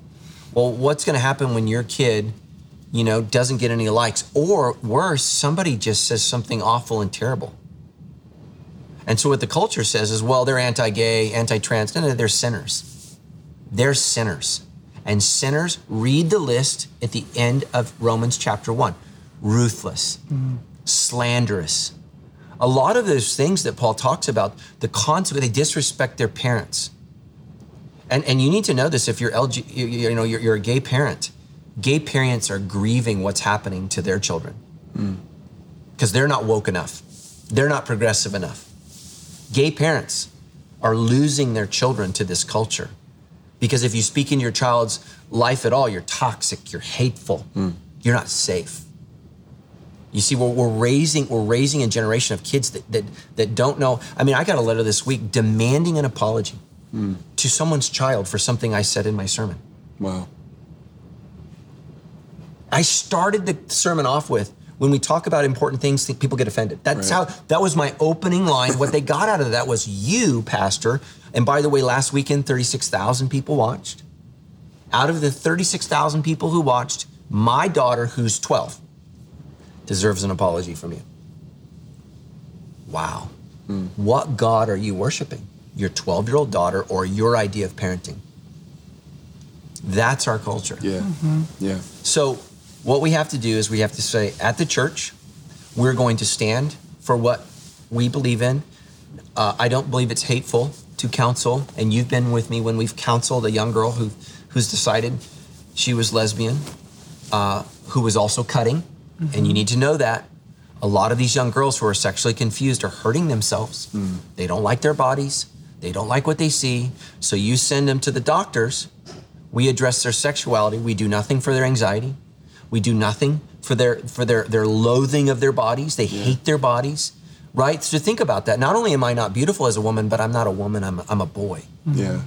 Well, what's going to happen when your kid, you know, doesn't get any likes? Or worse, somebody just says something awful and terrible. And so what the culture says is, well, they're anti-gay, anti-trans. No, no, they're sinners. They're sinners. And sinners, read the list at the end of Romans chapter 1. Ruthless, slanderous. A lot of those things that Paul talks about, the consequence, they disrespect their parents. And, and you need to know this if you're LG, you, you know you're, you're a gay parent. Gay parents are grieving what's happening to their children hmm. because they're not woke enough. They're not progressive enough. Gay parents are losing their children to this culture because if you speak in your child's life at all, you're toxic, you're hateful, hmm. you're not safe. You see, we're, we're raising we're raising a generation of kids that, that that don't know. I mean, I got a letter this week demanding an apology to someone's child for something I said in my sermon. Wow. I started the sermon off with when we talk about important things, think people get offended. That's Right. how that was my opening line. what they got out of that was you, Pastor. And by the way, last weekend, 36,000 people watched. Out of the 36,000 people who watched, my daughter, who's 12, deserves an apology from you. Wow. Hmm. What God are you worshiping? Your 12 year old daughter or your idea of parenting? That's our culture. Yeah. Yeah. So, what we have to do is we have to say at the church, we're going to stand for what we believe in. Uh, I don't believe it's hateful to counsel, and you've been with me when we've counseled a young girl who, who's decided she was lesbian, uh, who was also cutting, and you need to know that. A lot of these young girls who are sexually confused are hurting themselves. They don't like their bodies. They don't like what they see. So you send them to the doctors we address their sexuality. We do nothing for their anxiety. We do nothing for their for their their loathing of their bodies. They hate their bodies, right? So think about that. Not only am I not beautiful as a woman, but I'm not a woman. I'm I'm a boy. Yeah.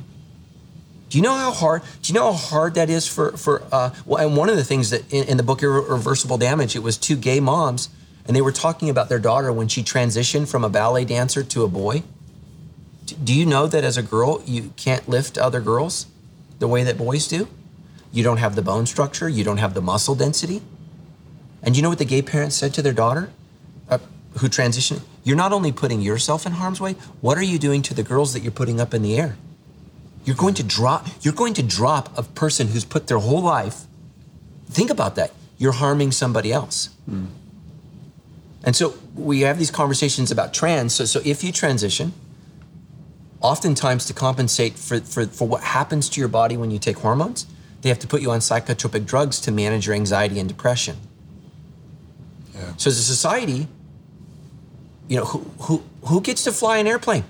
Do you know how hard? Do you know how hard that is for for? Uh, well, and one of the things that in, in the book Irreversible Damage, it was two gay moms, and they were talking about their daughter when she transitioned from a ballet dancer to a boy. Do you know that as a girl you can't lift other girls the way that boys do? You don't have the bone structure. You don't have the muscle density. And you know what the gay parents said to their daughter, uh, who transitioned? You're not only putting yourself in harm's way. What are you doing to the girls that you're putting up in the air? You're going to drop. You're going to drop a person who's put their whole life. Think about that. You're harming somebody else. And so we have these conversations about trans. So, so if you transition, oftentimes to compensate for, for, for what happens to your body when you take hormones, they have to put you on psychotropic drugs to manage your anxiety and depression. Yeah. So as a society, you know, who, who, who gets to fly an airplane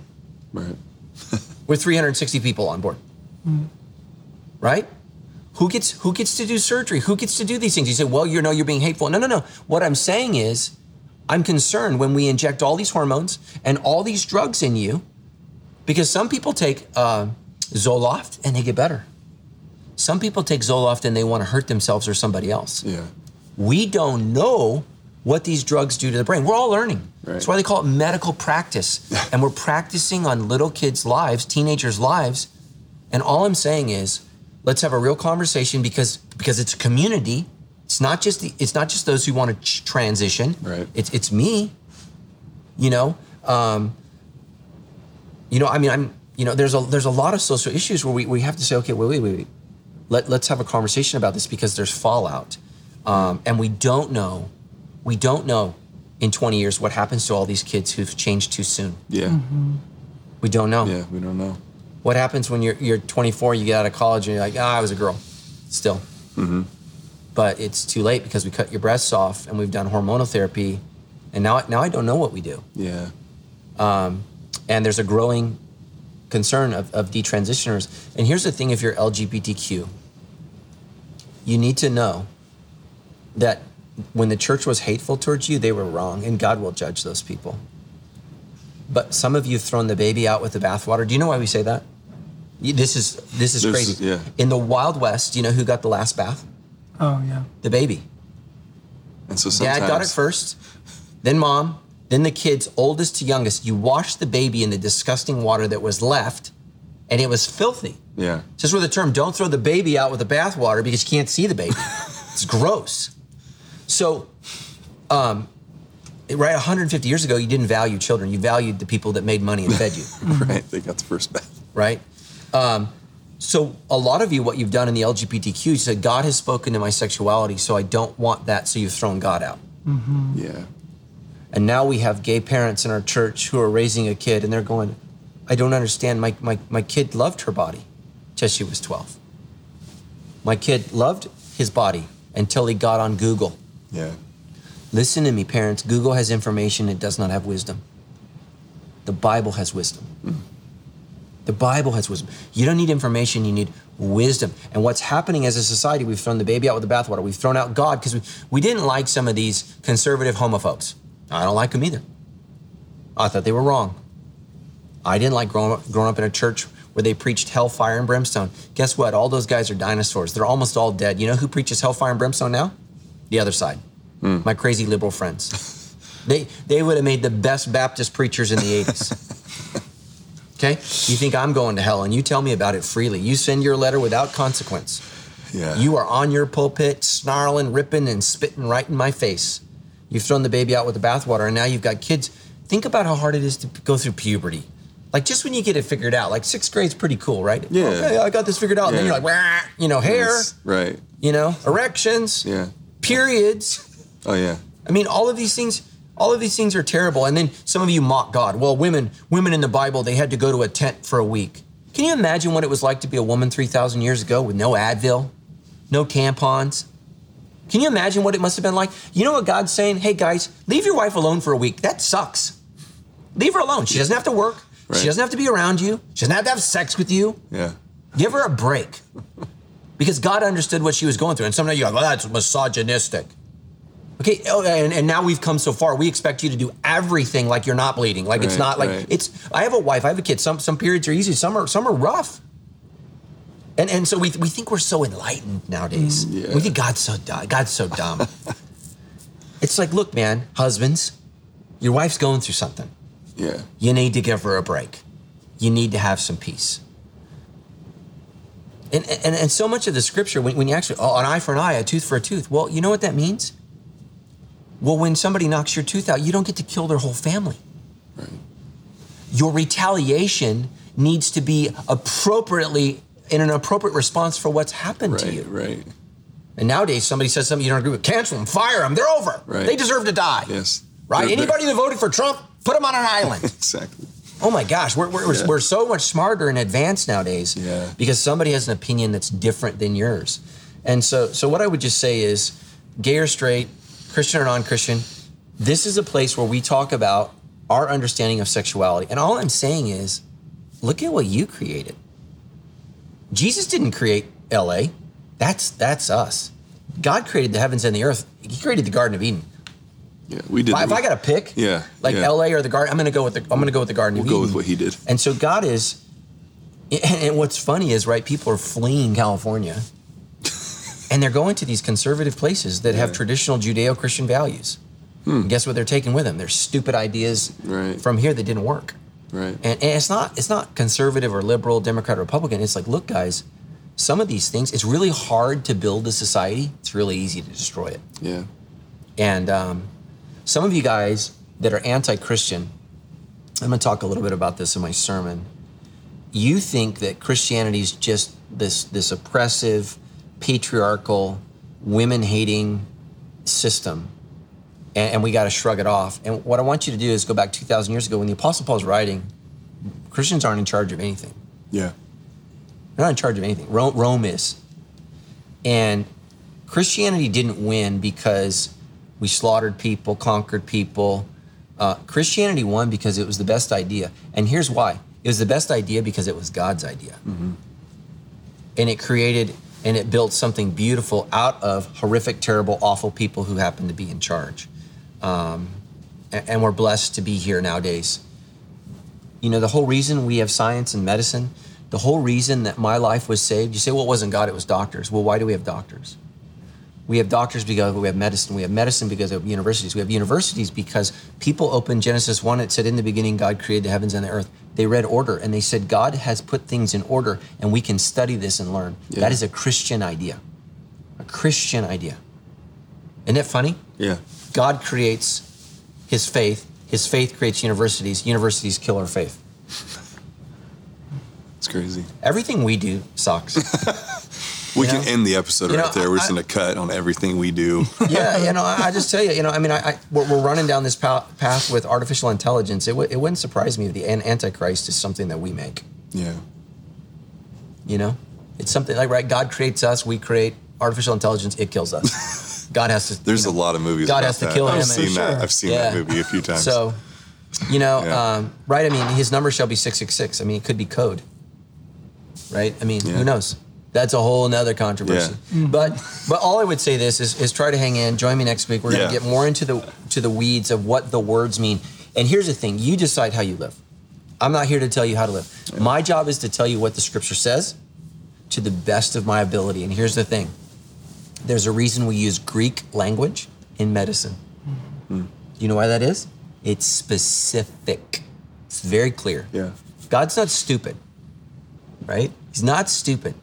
Right. (laughs) with 360 people on board? Mm-hmm. Right? Who gets who gets to do surgery? Who gets to do these things? You say, well, you know, you're being hateful. No, no, no. What I'm saying is, I'm concerned when we inject all these hormones and all these drugs in you, because some people take uh, Zoloft and they get better. Some people take Zoloft and they want to hurt themselves or somebody else. Yeah. We don't know what these drugs do to the brain. We're all learning. That's why they call it medical practice. (laughs) and we're practicing on little kids' lives, teenagers' lives. And all I'm saying is, let's have a real conversation because because it's a community. It's not just the, it's not just those who want to ch- transition. Right. It's it's me. You know, um, you know. I mean, I'm. You know, there's a there's a lot of social issues where we, we have to say, okay, wait, wait, wait, wait. Let let's have a conversation about this because there's fallout, um, and we don't know, we don't know, in 20 years what happens to all these kids who've changed too soon. Yeah. We don't know. Yeah. We don't know. What happens when you're you're 24, you get out of college, and you're like, ah, I was a girl, still. But it's too late because we cut your breasts off, and we've done hormonal therapy, and now now I don't know what we do. Yeah. And there's a growing concern of, of detransitioners. And here's the thing: if you're LGBTQ, you need to know that when the church was hateful towards you, they were wrong, and God will judge those people. But some of you have thrown the baby out with the bathwater. Do you know why we say that? This is this is This crazy. yeah. In the Wild West, you know who got the last bath? Oh yeah. The baby. And so sometimes Dad got it first, then mom, then the kids, oldest to youngest. You wash the baby in the disgusting water that was left, and it was filthy. Yeah. Just with the term, don't throw the baby out with the bathwater because you can't see the baby. (laughs) it's gross. So, um, right, 150 years ago, you didn't value children. You valued the people that made money and fed you, (laughs) Right. They got the first bath. right? Um, so, a lot of you, what you've done in the LGBTQ, you said, God has spoken to my sexuality, so I don't want that, so you've thrown God out. Yeah. And now we have gay parents in our church who are raising a kid and they're going, I don't understand. My, my, my kid loved her body till she was 12. My kid loved his body until he got on Google. Yeah. Listen to me, parents. Google has information, it does not have wisdom. The Bible has wisdom. Hmm. The Bible has wisdom. You don't need information, you need wisdom. And what's happening as a society, we've thrown the baby out with the bathwater. We've thrown out God because we, we didn't like some of these conservative homophobes. I don't like them either. I thought they were wrong. I didn't like growing up, growing up in a church where they preached hellfire and brimstone. Guess what? All those guys are dinosaurs. They're almost all dead. You know who preaches hellfire and brimstone now? The other side. Hmm. My crazy liberal friends. they they would have made the best Baptist preachers in the 80s. Okay? You think I'm going to hell and you tell me about it freely. You send your letter without consequence. Yeah. You are on your pulpit, snarling, ripping, and spitting right in my face. You've thrown the baby out with the bathwater, and now you've got kids. Think about how hard it is to go through puberty. Like just when you get it figured out, like sixth grade's pretty cool, right? Yeah. Okay, I got this figured out. And then you're like, Wah, you know, hair, Yes, Right. you know, erections, Yeah. periods. Oh yeah. I mean, all of these things, all of these things are terrible. And then some of you mock God. Well, women, women in the Bible, they had to go to a tent for a week. Can you imagine what it was like to be a woman 3,000 years ago with no Advil, no tampons? Can you imagine what it must have been like? You know what God's saying? Hey guys, leave your wife alone for a week. That sucks. Leave her alone. She doesn't have to work. Right. She doesn't have to be around you. She doesn't have to have sex with you. Yeah. Give her a break. Because God understood what she was going through. And some of you are like, well, that's misogynistic. Okay, oh, and, and now we've come so far. We expect you to do everything like you're not bleeding. Like it's Right, not like right. it's I have a wife, I have a kid. Some some periods are easy, some are some are rough. And and so we, we think we're so enlightened nowadays. Mm, yeah. We think God's so dumb. God's so dumb. (laughs) it's like, look, man, husbands, your wife's going through something. Yeah. You need to give her a break. You need to have some peace. And, and, and so much of the scripture, when, when you actually, oh, an eye for an eye, a tooth for a tooth. Well, you know what that means? Well, when somebody knocks your tooth out, you don't get to kill their whole family. Right. Your retaliation needs to be appropriately in an appropriate response for what's happened to you. Right. And nowadays, somebody says something you don't agree with, cancel them, fire them, they're over. Right. They deserve to die. Yes. Right? They're- they're- Anybody that voted for Trump, put them on an island. (laughs) Exactly. Oh my gosh, we're, we're, Yeah. we're so much smarter and advanced nowadays Yeah. because somebody has an opinion that's different than yours. And so, so what I would just say is gay or straight, Christian or non Christian, this is a place where we talk about our understanding of sexuality. And all I'm saying is look at what you created. Jesus didn't create LA, that's, that's us. God created the heavens and the earth, He created the Garden of Eden. Yeah. We did. If I- if I got to pick, Yeah, like yeah. LA or the garden, I'm gonna go with the I'm gonna go with the Garden We'll of go Eden. with what he did. And so God is, and what's funny is right, people are fleeing California, (laughs) and they're going to these conservative places that have traditional Judeo-Christian values. Hmm. And guess what they're taking with them? Their stupid ideas Right. from here that didn't work. Right. And, and it's not it's not conservative or liberal, Democrat or Republican. It's like, look, guys, some of these things. It's really hard to build a society. It's really easy to destroy it. yeah. And um, some of you guys that are anti Christian, I'm going to talk a little bit about this in my sermon. You think that Christianity is just this, this oppressive, patriarchal, women hating system, and, and we got to shrug it off. And what I want you to do is go back 2,000 years ago when the Apostle Paul's writing, Christians aren't in charge of anything. Yeah. They're not in charge of anything. Rome, Rome is. And Christianity didn't win because we slaughtered people, conquered people. Uh, Christianity won because it was the best idea. And here's why it was the best idea because it was God's idea. And it created and it built something beautiful out of horrific, terrible, awful people who happened to be in charge. Um, a- and we're blessed to be here nowadays. You know, the whole reason we have science and medicine, the whole reason that my life was saved, you say, well, it wasn't God, it was doctors. Well, why do we have doctors? We have doctors because we have medicine. We have medicine because of universities. We have universities because people opened Genesis 1. It said, In the beginning, God created the heavens and the earth. They read order and they said, God has put things in order and we can study this and learn. Yeah. That is a Christian idea. A Christian idea. Isn't it funny? Yeah. God creates his faith. His faith creates universities. Universities kill our faith. It's crazy. Everything we do sucks. (laughs) We You can end the episode You right know, there. We're just I- going to cut on everything we do. (laughs) yeah, you know, I, I just tell you, you know, I mean, I, I we're, we're running down this pa- path with artificial intelligence. It, w- it wouldn't surprise me if the an- Antichrist is something that we make. yeah. You know, it's something like right. God creates us, we create artificial intelligence. It kills us. (laughs) God has to. There's you a lot of movies. God about has to that. kill I've him, seen and- that. Sure. I've seen that movie a few times. So, you know, Yeah. um, right? I mean, his number shall be six six six. I mean, it could be code. Right? I mean, Yeah. who knows? That's a whole nother controversy. But but all I would say this is, is try to hang in. Join me next week. We're going Yeah. to get more into the to the weeds of what the words mean. And here's the thing: you decide how you live. I'm not here to tell you how to live. My job is to tell you what the Scripture says to the best of my ability. And here's the thing: there's a reason we use Greek language in medicine. You know why that is? It's specific. It's very clear. yeah. God's not stupid, right? He's not stupid.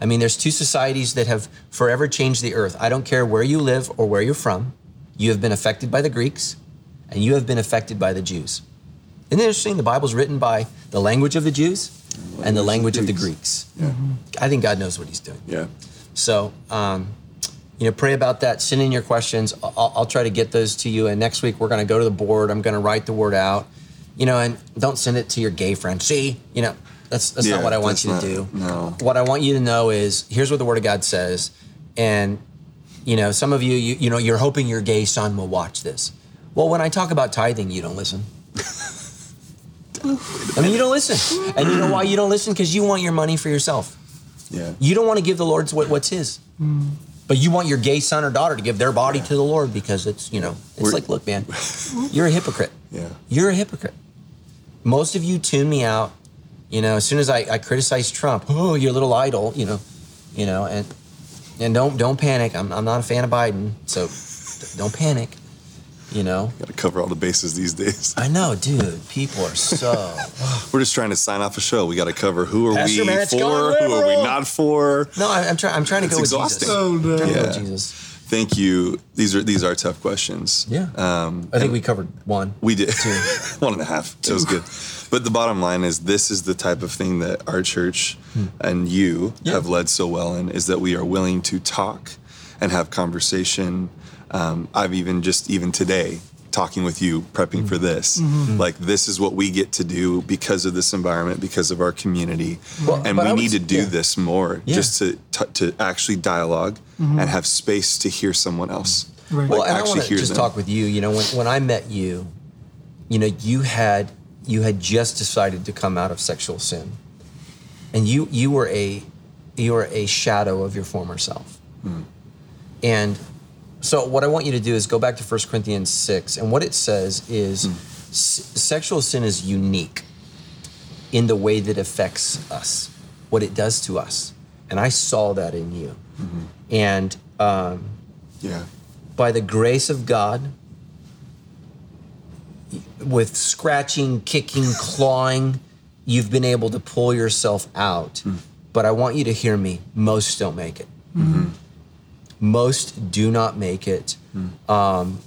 I mean, there's two societies that have forever changed the earth. I don't care where you live or where you're from. You have been affected by the Greeks, and you have been affected by the Jews. Isn't it interesting? The Bible's written by the language of the Jews and the language of the Greeks. Yeah. I think God knows what He's doing. Yeah. So, um, you know, pray about that. Send in your questions. I'll, I'll try to get those to you. And next week we're going to go to the board. I'm going to write the word out. You know, and don't send it to your gay friend. See, you know, that's that's Yeah, not what I want you to do. no. What I want you to know is here's what the Word of God says, and you know, some of you, you, you know, you're hoping your gay son will watch this. Well, when I talk about tithing, you don't listen. (laughs) I mean, you don't listen, and you know why you don't listen? Because you want your money for yourself. Yeah. You don't want to give the Lord what, what's His, but you want your gay son or daughter to give their body to the Lord because it's you know it's We're- like look man, (laughs) you're a hypocrite. Yeah. You're a hypocrite. Most of you tune me out. You know, as soon as I, I criticize Trump, oh, your little idol. You know, you know, and and don't don't panic. I'm I'm not a fan of Biden, so don't panic. You know, Got to cover all the bases these days. I know, dude. People are so. (laughs) We're just trying to sign off a show. We got to cover who are Pastor we Matt's for, who are we not for. No, I, I'm trying. I'm trying to It's go exhausting. with Jesus. Oh, no. I'm trying to go Yeah. with Jesus. Thank you. These are these are tough questions. Yeah. Um, I think we covered one. we did two. (laughs) one and a half. It was good. But the bottom line is, this is the type of thing that our church and you Hmm. Yeah. have led so well in. Is that we are willing to talk and have conversation. Um, I've even just even today talking with you, prepping for this. Mm-hmm. Like this is what we get to do because of this environment, because of our community, Well, and we I need to do yeah. this more, Yeah. just to to to actually dialog and have space to hear someone else. Right. Well, Like, and I actually want to hear just them. talk with you. You know, when, when I met you, you know, you had you had just decided to come out of sexual sin, and you you were a you were a shadow of your former self. And so, what I want you to do is go back to 1 Corinthians six, and what it says is, hmm. s- sexual sin is unique in the way that affects us, what it does to us, and I saw that in you, mm-hmm. and. Um, Yeah. by the grace of God, with scratching, kicking, (laughs) clawing, you've been able to pull yourself out. Hmm. But I want you to hear me. Most don't make it. Mm-hmm. Most do not make it. Um,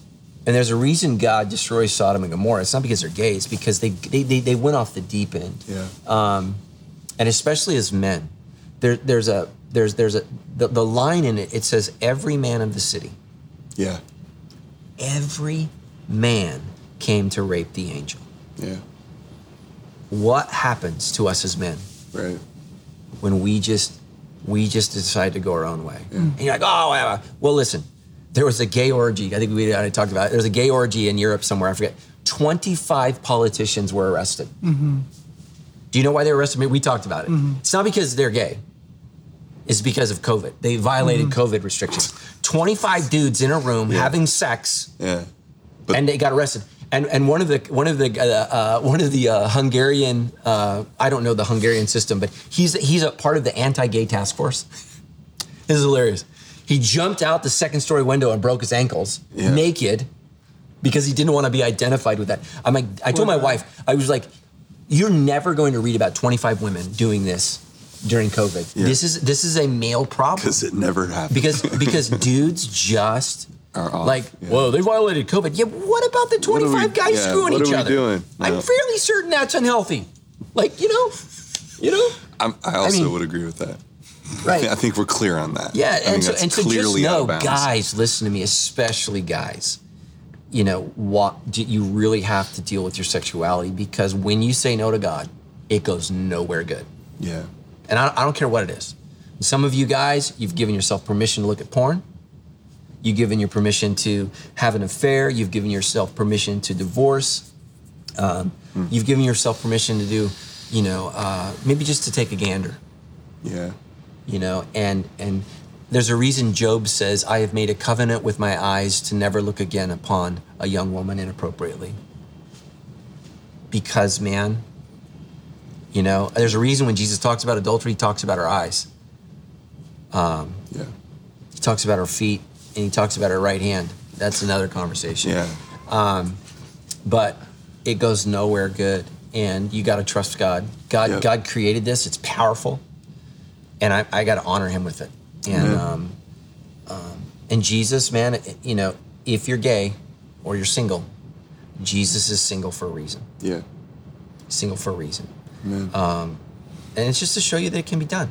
and there's a reason God destroys Sodom and Gomorrah. It's not because they're gay, it's because they, they, they, they went off the deep end Yeah. and especially as men, there, there's a there's there's a the, the line in it. It says every man of the city, yeah. every man came to rape the angel. Yeah. What happens to us as men Right. when we just we just decided to go our own way? And you're like, oh, well, well, listen. There was a gay orgy. I think we already talked about it. There was a gay orgy in Europe somewhere. I forget. 25 politicians were arrested. Mm-hmm. Do you know why they were arrested? I mean, we talked about it. Mm-hmm. It's not because they're gay. It's because of COVID. They violated mm-hmm. COVID restrictions. 25 dudes in a room having sex, Yeah. and they got arrested. And and one of the one of the uh, uh, one of the uh, Hungarian uh, I don't know the Hungarian system, but he's he's a part of the anti-gay task force. (laughs) this is hilarious. He jumped out the second story window and broke his ankles Yeah. naked because he didn't want to be identified with that. I'm like, I told my wife, I was like, you're never going to read about 25 women doing this during COVID. Yeah. This is this is a male problem (laughs) Because it never happened. because because (laughs) dudes just Are off, like, yeah. whoa, they violated COVID. Yeah, what about the 25 we- guys yeah, screwing what each other? doing? I'm fairly certain that's unhealthy. Like, you know, you know, I'm, I also mean- would agree with that. right? (laughs) I think we're clear on that. Yeah, I and so, and so just know, guys, listen to me, especially guys. You know what? You really have to deal with your sexuality because when you say no to God, it goes nowhere good. Yeah. And I, I don't care what it is. Some of you guys, you've given yourself permission to look at porn. You've given your permission to have an affair. You've given yourself permission to divorce. Um, You've given yourself permission to do, you know, uh, maybe just to take a gander Yeah. you know and and there's a reason job says i have made a covenant with my eyes to never look again upon a young woman inappropriately because man you know there's a reason when jesus talks about adultery he talks about our eyes Yeah. he talks about our feet and he talks about her right hand. That's another conversation. Yeah. but it goes nowhere good and you got to trust god. God Yep. god created this. It's powerful and i, I got to honor him with it. And um, um, and jesus man you know if you're gay or you're single jesus is single for a reason. Yeah. single for a reason. Amen. and it's just to show you that it can be done.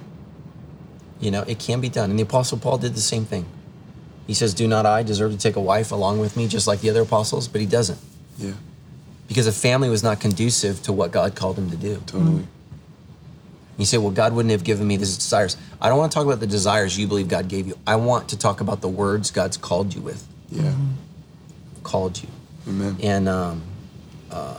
You know it can be done. And the apostle paul did the same thing he says do not i deserve to take a wife along with me just like the other apostles but he doesn't yeah. because a family was not conducive to what God called him to do. Totally. You say, well, God wouldn't have given me these desires. I don't want to talk about the desires you believe God gave you. I want to talk about the words God's called you with, Yeah. called you. Amen. And, um, uh,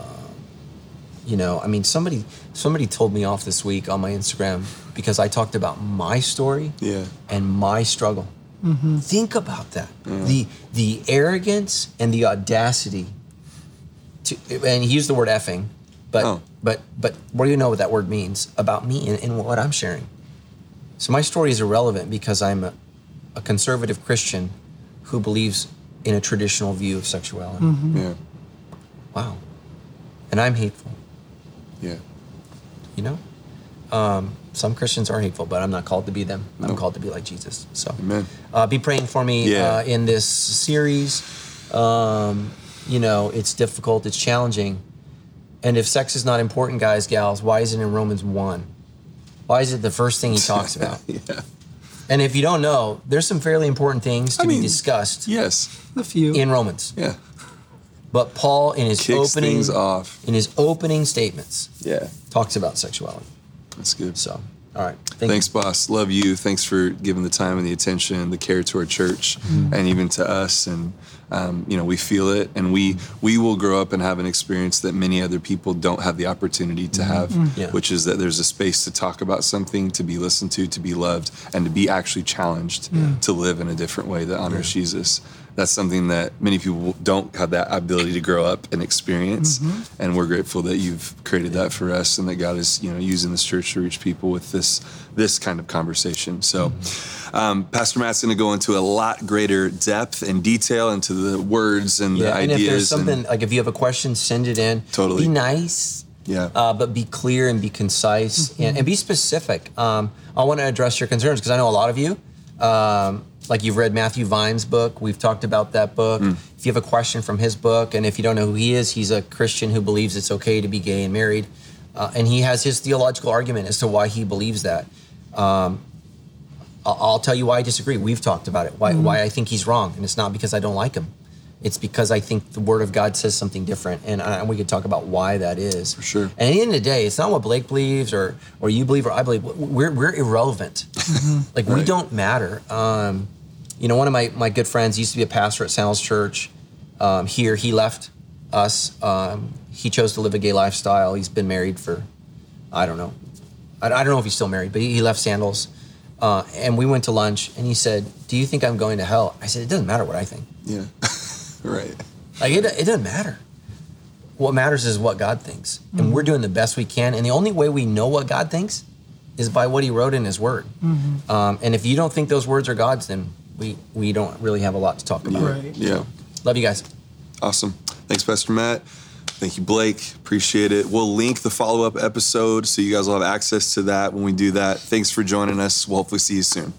you know, I mean, somebody somebody told me off this week on my Instagram because I talked about my story Yeah. and my struggle. Think about that. The the arrogance and the audacity to and he used the word effing, but Oh. but but what do you know what that word means about me and, and what I'm sharing? So my story is irrelevant because I'm a, a conservative Christian who believes in a traditional view of sexuality. Yeah. Wow. And I'm hateful, Yeah. you know? Um, some Christians are hateful, but I'm not called to be them. I'm No. called to be like Jesus. So Amen. uh, be praying for me Yeah. uh, in this series. Um, you know, it's difficult, it's challenging. And if sex is not important, guys, gals, why is it in Romans 1? Why is it the first thing he (laughs) talks about? Yeah. and if you don't know, there's some fairly important things to I mean, be discussed Yes. A few. in Romans. Yeah. But Paul, in his Kicks opening off. in his opening statements, Yeah. talks about sexuality. That's good. So, all right. Thank Thanks, boss. Love you. Thanks for giving the time and the attention the care to our church Mm-hmm. and even to us. And um, you know, we feel it, and we we will grow up and have an experience that many other people don't have the opportunity to have, Mm-hmm. Yeah. which is that there's a space to talk about something, to be listened to, to be loved, and to be actually challenged to live in a different way that honors Jesus. That's something that many people don't have that ability to grow up and experience, Mm-hmm. and we're grateful that you've created that for us, and that God is you know using this church to reach people with this this kind of conversation. So, um, Pastor Matt's going to go into a lot greater depth and detail into the words and the Yeah, and ideas. if there's something and, like if you have a question, send it in. Totally. Be nice. Yeah. Uh, but be clear and be concise and, and be specific. Um, I want to address your concerns because I know a lot of you. Um, like you've read Matthew Vines' book. We've talked about that book. Mm. If you have a question from his book, and if you don't know who he is, he's a Christian who believes it's okay to be gay and married. Uh, and he has his theological argument as to why he believes that. Um, I'll, I'll tell you why I disagree. We've talked about it. Why, why I think he's wrong, and it's not because I don't like him. It's because I think the Word of God says something different, and, uh, and we could talk about why that is. For sure. And at the end of the day, it's not what Blake believes or or you believe or I believe. We're we're irrelevant. (laughs) like we don't matter. Um, you know, one of my my good friends used to be a pastor at Sandals Church. Um, here, he left us. Um, he chose to live a gay lifestyle. He's been married for, I don't know, I, I don't know if he's still married, but he, he left Sandals. Uh, and we went to lunch, and he said, "Do you think I'm going to hell?" I said, "It doesn't matter what I think. Yeah. (laughs) right. Like it, it doesn't matter. What matters is what God thinks, and we're doing the best we can. And the only way we know what God thinks is by what He wrote in His Word. Um, and if you don't think those words are God's, then we we don't really have a lot to talk about. Right. Yeah. Love you guys. Awesome. Thanks, Pastor Matt. Thank you, Blake. Appreciate it. We'll link the follow up episode so you guys will have access to that when we do that. Thanks for joining us. We'll hopefully see you soon.